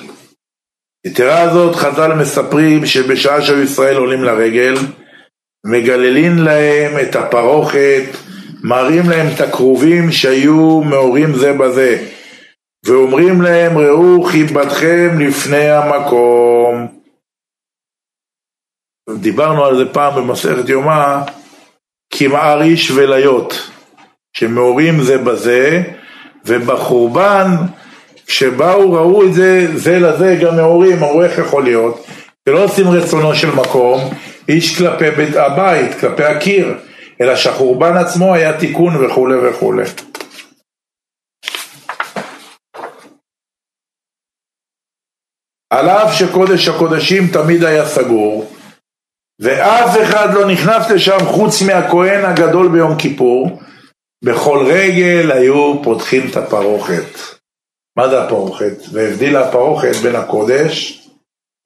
יתרה זאת חז"ל מספרים שבשעה שהיו ישראל עולים לרגל מגללין להם את הפרוכת, מראים להם את הכרובים שהיו מעורים זה בזה, ואומרים להם ראו חיבתכם לפני המקום. דיברנו על זה פעם במסכת יומא, כמער איש וליות, שמעורים זה בזה, ובחורבן, כשבאו ראו את זה, זה לזה גם מעורים, אמרו איך יכול להיות, שלא עושים רצונו של מקום, איש כלפי בית הבית, כלפי הקיר, אלא שהחורבן עצמו היה תיקון וכולי וכולי. על אף שקודש הקודשים תמיד היה סגור, ואף אחד לא נכנס לשם חוץ מהכהן הגדול ביום כיפור, בכל רגל היו פותחים את הפרוכת. מה זה הפרוכת? והבדילה הפרוכת בין הקודש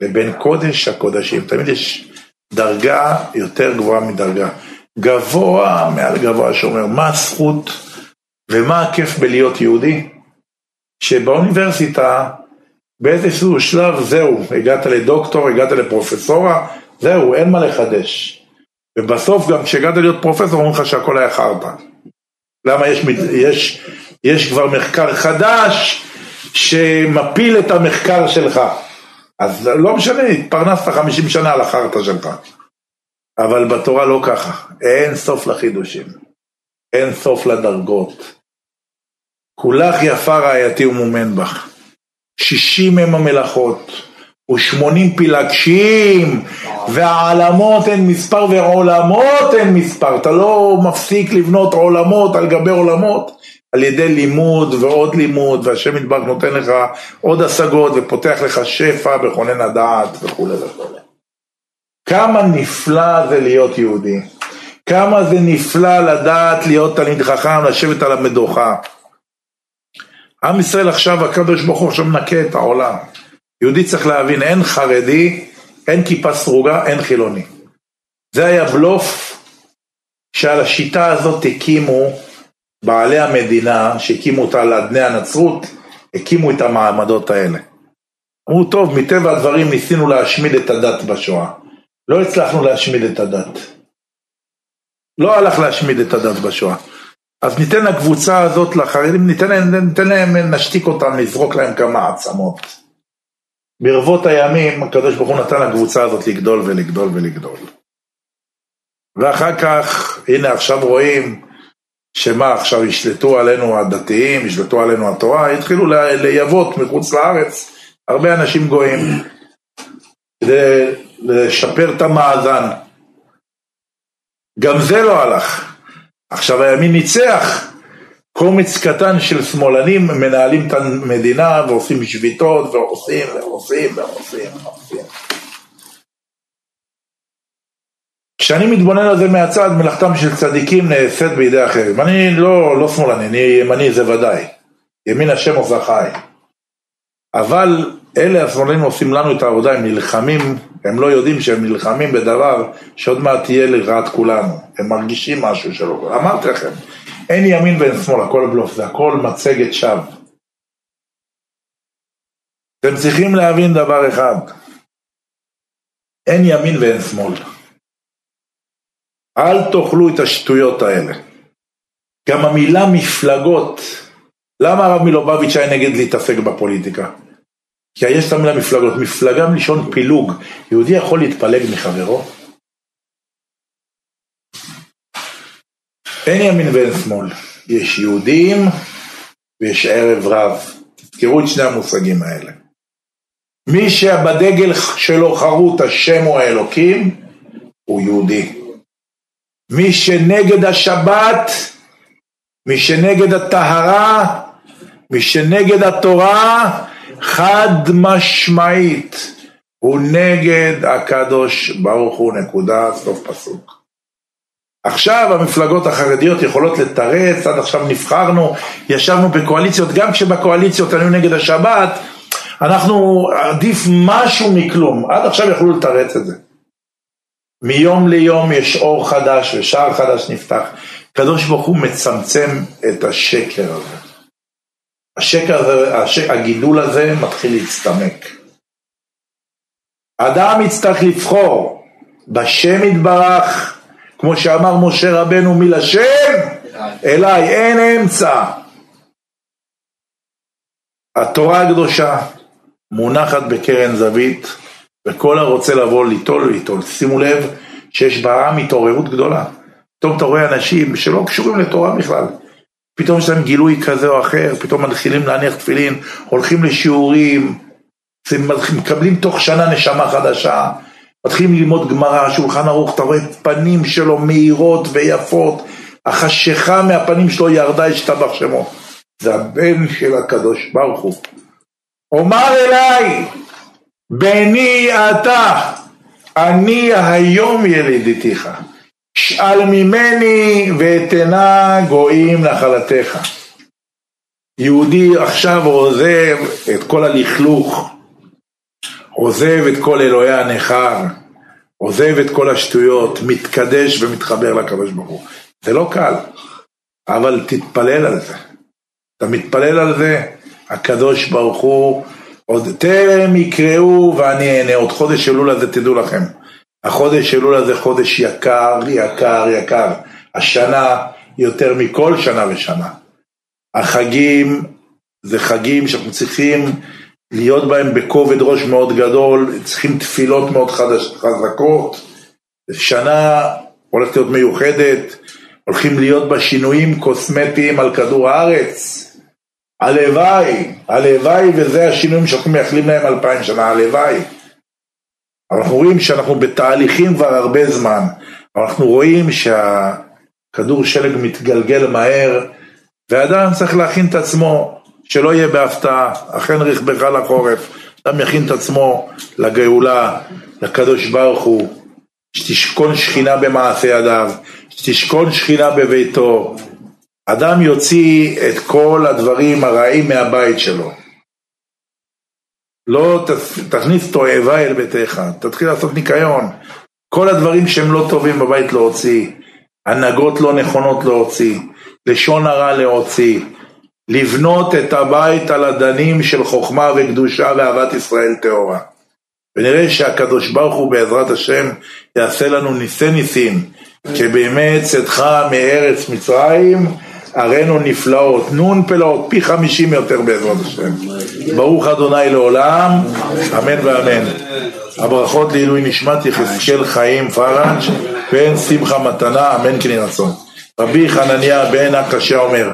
לבין קודש הקודשים. תמיד יש דרגה יותר גבוהה מדרגה. גבוה מעל גבוה שאומר מה הזכות ומה הכיף בלהיות יהודי? שבאוניברסיטה באיזשהו שלב זהו, הגעת לדוקטור, הגעת לפרופסורה, זהו, אין מה לחדש. ובסוף גם כשהגעת להיות פרופסור אומרים לך שהכל היה חרטא. למה יש, יש, יש כבר מחקר חדש שמפיל את המחקר שלך. אז לא משנה, התפרנסת חמישים שנה על החרטא שלך. אבל בתורה לא ככה, אין סוף לחידושים, אין סוף לדרגות. כולך יפה רעייתי ומומן בך. שישים הם המלאכות, ושמונים פילגשים, והעלמות אין מספר ועולמות אין מספר. אתה לא מפסיק לבנות עולמות על גבי עולמות. על ידי לימוד ועוד לימוד, והשם יתברך נותן לך עוד השגות ופותח לך שפע בכונן הדעת וכולי וכולי. כמה נפלא זה להיות יהודי, כמה זה נפלא לדעת להיות תלמיד חכם, לשבת על המדוכה. עם ישראל עכשיו, הקדוש ברוך הוא עכשיו מנקה את העולם. יהודי צריך להבין, אין חרדי, אין כיפה סרוגה, אין חילוני. זה היה בלוף שעל השיטה הזאת הקימו בעלי המדינה שהקימו אותה על אדני הנצרות, הקימו את המעמדות האלה. אמרו, טוב, מטבע הדברים ניסינו להשמיד את הדת בשואה. לא הצלחנו להשמיד את הדת. לא הלך להשמיד את הדת בשואה. אז ניתן לקבוצה הזאת, לחרדים, ניתן להם, ניתן להם, נשתיק אותם, נזרוק להם כמה עצמות. ברבות הימים הקדוש ברוך הוא נתן לקבוצה הזאת לגדול ולגדול ולגדול. ואחר כך, הנה עכשיו רואים שמה עכשיו ישלטו עלינו הדתיים, ישלטו עלינו התורה, התחילו לייבות מחוץ לארץ הרבה אנשים גויים כדי לשפר את המאזן. גם זה לא הלך. עכשיו הימין ניצח, קומץ קטן של שמאלנים מנהלים את המדינה ועושים שביתות ועושים ועושים ועושים ועושים. כשאני מתבונן על זה מהצד, מלאכתם של צדיקים נעשית בידי אחרים. אני לא, לא שמאלני, אני ימני זה ודאי. ימין השם עושה חי. אבל אלה השמאלנים עושים לנו את העבודה, הם נלחמים, הם לא יודעים שהם נלחמים בדבר שעוד מעט תהיה לרעת כולנו. הם מרגישים משהו שלא... אמרתי לכם, אין ימין ואין שמאל, הכל בלוף, זה הכל מצגת שווא. אתם צריכים להבין דבר אחד, אין ימין ואין שמאל. אל תאכלו את השטויות האלה. גם המילה מפלגות, למה הרב מלובביץ' היה נגד להתעסק בפוליטיקה? כי יש את המילה מפלגות, מפלגה מלשון פילוג, יהודי יכול להתפלג מחברו? אין ימין ואין שמאל, יש יהודים ויש ערב רב, תזכרו את שני המושגים האלה. מי שבדגל שלו חרוט השם הוא האלוקים, הוא יהודי. מי שנגד השבת, מי שנגד הטהרה, מי שנגד התורה, חד משמעית, הוא נגד הקדוש ברוך הוא, נקודה, סוף פסוק. עכשיו המפלגות החרדיות יכולות לתרץ, עד עכשיו נבחרנו, ישבנו בקואליציות, גם כשבקואליציות היו נגד השבת, אנחנו עדיף משהו מכלום, עד עכשיו יכלו לתרץ את זה. מיום ליום יש אור חדש ושער חדש נפתח. הקדוש ברוך הוא מצמצם את השקר הזה. השקר הזה, השק, הגידול הזה מתחיל להצטמק. האדם יצטרך לבחור בשם יתברך, כמו שאמר משה רבנו מלשם, אליי אין אמצע. התורה הקדושה מונחת בקרן זווית, וכל הרוצה לבוא ליטול ליטול. שימו לב שיש בעם התעוררות גדולה. פתאום אתה רואה אנשים שלא קשורים לתורה בכלל. פתאום יש להם גילוי כזה או אחר, פתאום מתחילים להניח תפילין, הולכים לשיעורים, מקבלים תוך שנה נשמה חדשה, מתחילים ללמוד גמרא, שולחן ערוך, אתה רואה פנים שלו מהירות ויפות, החשיכה מהפנים שלו ירדה, השתבח שמו. זה הבן של הקדוש ברוך הוא. אומר אליי, בני אתה, אני היום ילידיתיך. שאל ממני ואתנה גויים נחלתך. יהודי עכשיו עוזב את כל הלכלוך, עוזב את כל אלוהי הנכר, עוזב את כל השטויות, מתקדש ומתחבר לקדוש ברוך הוא. זה לא קל, אבל תתפלל על זה. אתה מתפלל על זה, הקדוש ברוך הוא, עוד טרם יקראו ואני אענה, עוד חודש אלול הזה תדעו לכם. החודש אלול הזה חודש יקר, יקר, יקר. השנה יותר מכל שנה ושנה. החגים זה חגים שאנחנו צריכים להיות בהם בכובד ראש מאוד גדול, צריכים תפילות מאוד חדש, חזקות. שנה הולכת להיות מיוחדת, הולכים להיות בה שינויים קוסמטיים על כדור הארץ. הלוואי, הלוואי וזה השינויים שאנחנו מייחלים להם אלפיים שנה, הלוואי. אנחנו רואים שאנחנו בתהליכים כבר הרבה זמן, אנחנו רואים שהכדור שלג מתגלגל מהר, ואדם צריך להכין את עצמו, שלא יהיה בהפתעה, אכן רכבך לחורף, אדם יכין את עצמו לגאולה, לקדוש ברוך הוא, שתשכון שכינה במעשה ידיו, שתשכון שכינה בביתו, אדם יוציא את כל הדברים הרעים מהבית שלו. לא תכניס תועבה אל ביתך, תתחיל לעשות ניקיון. כל הדברים שהם לא טובים בבית להוציא, הנהגות לא נכונות להוציא, לשון הרע להוציא, לבנות את הבית על אדנים של חוכמה וקדושה ואהבת ישראל טהורה. ונראה שהקדוש ברוך הוא בעזרת השם יעשה לנו ניסי ניסים, כבימי צאתך מארץ מצרים ערינו נפלאות, נון פלאות, פי חמישים יותר בעזרת השם. ברוך אדוני לעולם, אמן ואמן. הברכות לעילוי נשמת יחזקאל חיים פראג' בן שמחה מתנה, אמן כן ירצון. רבי חנניה בן הקשה אומר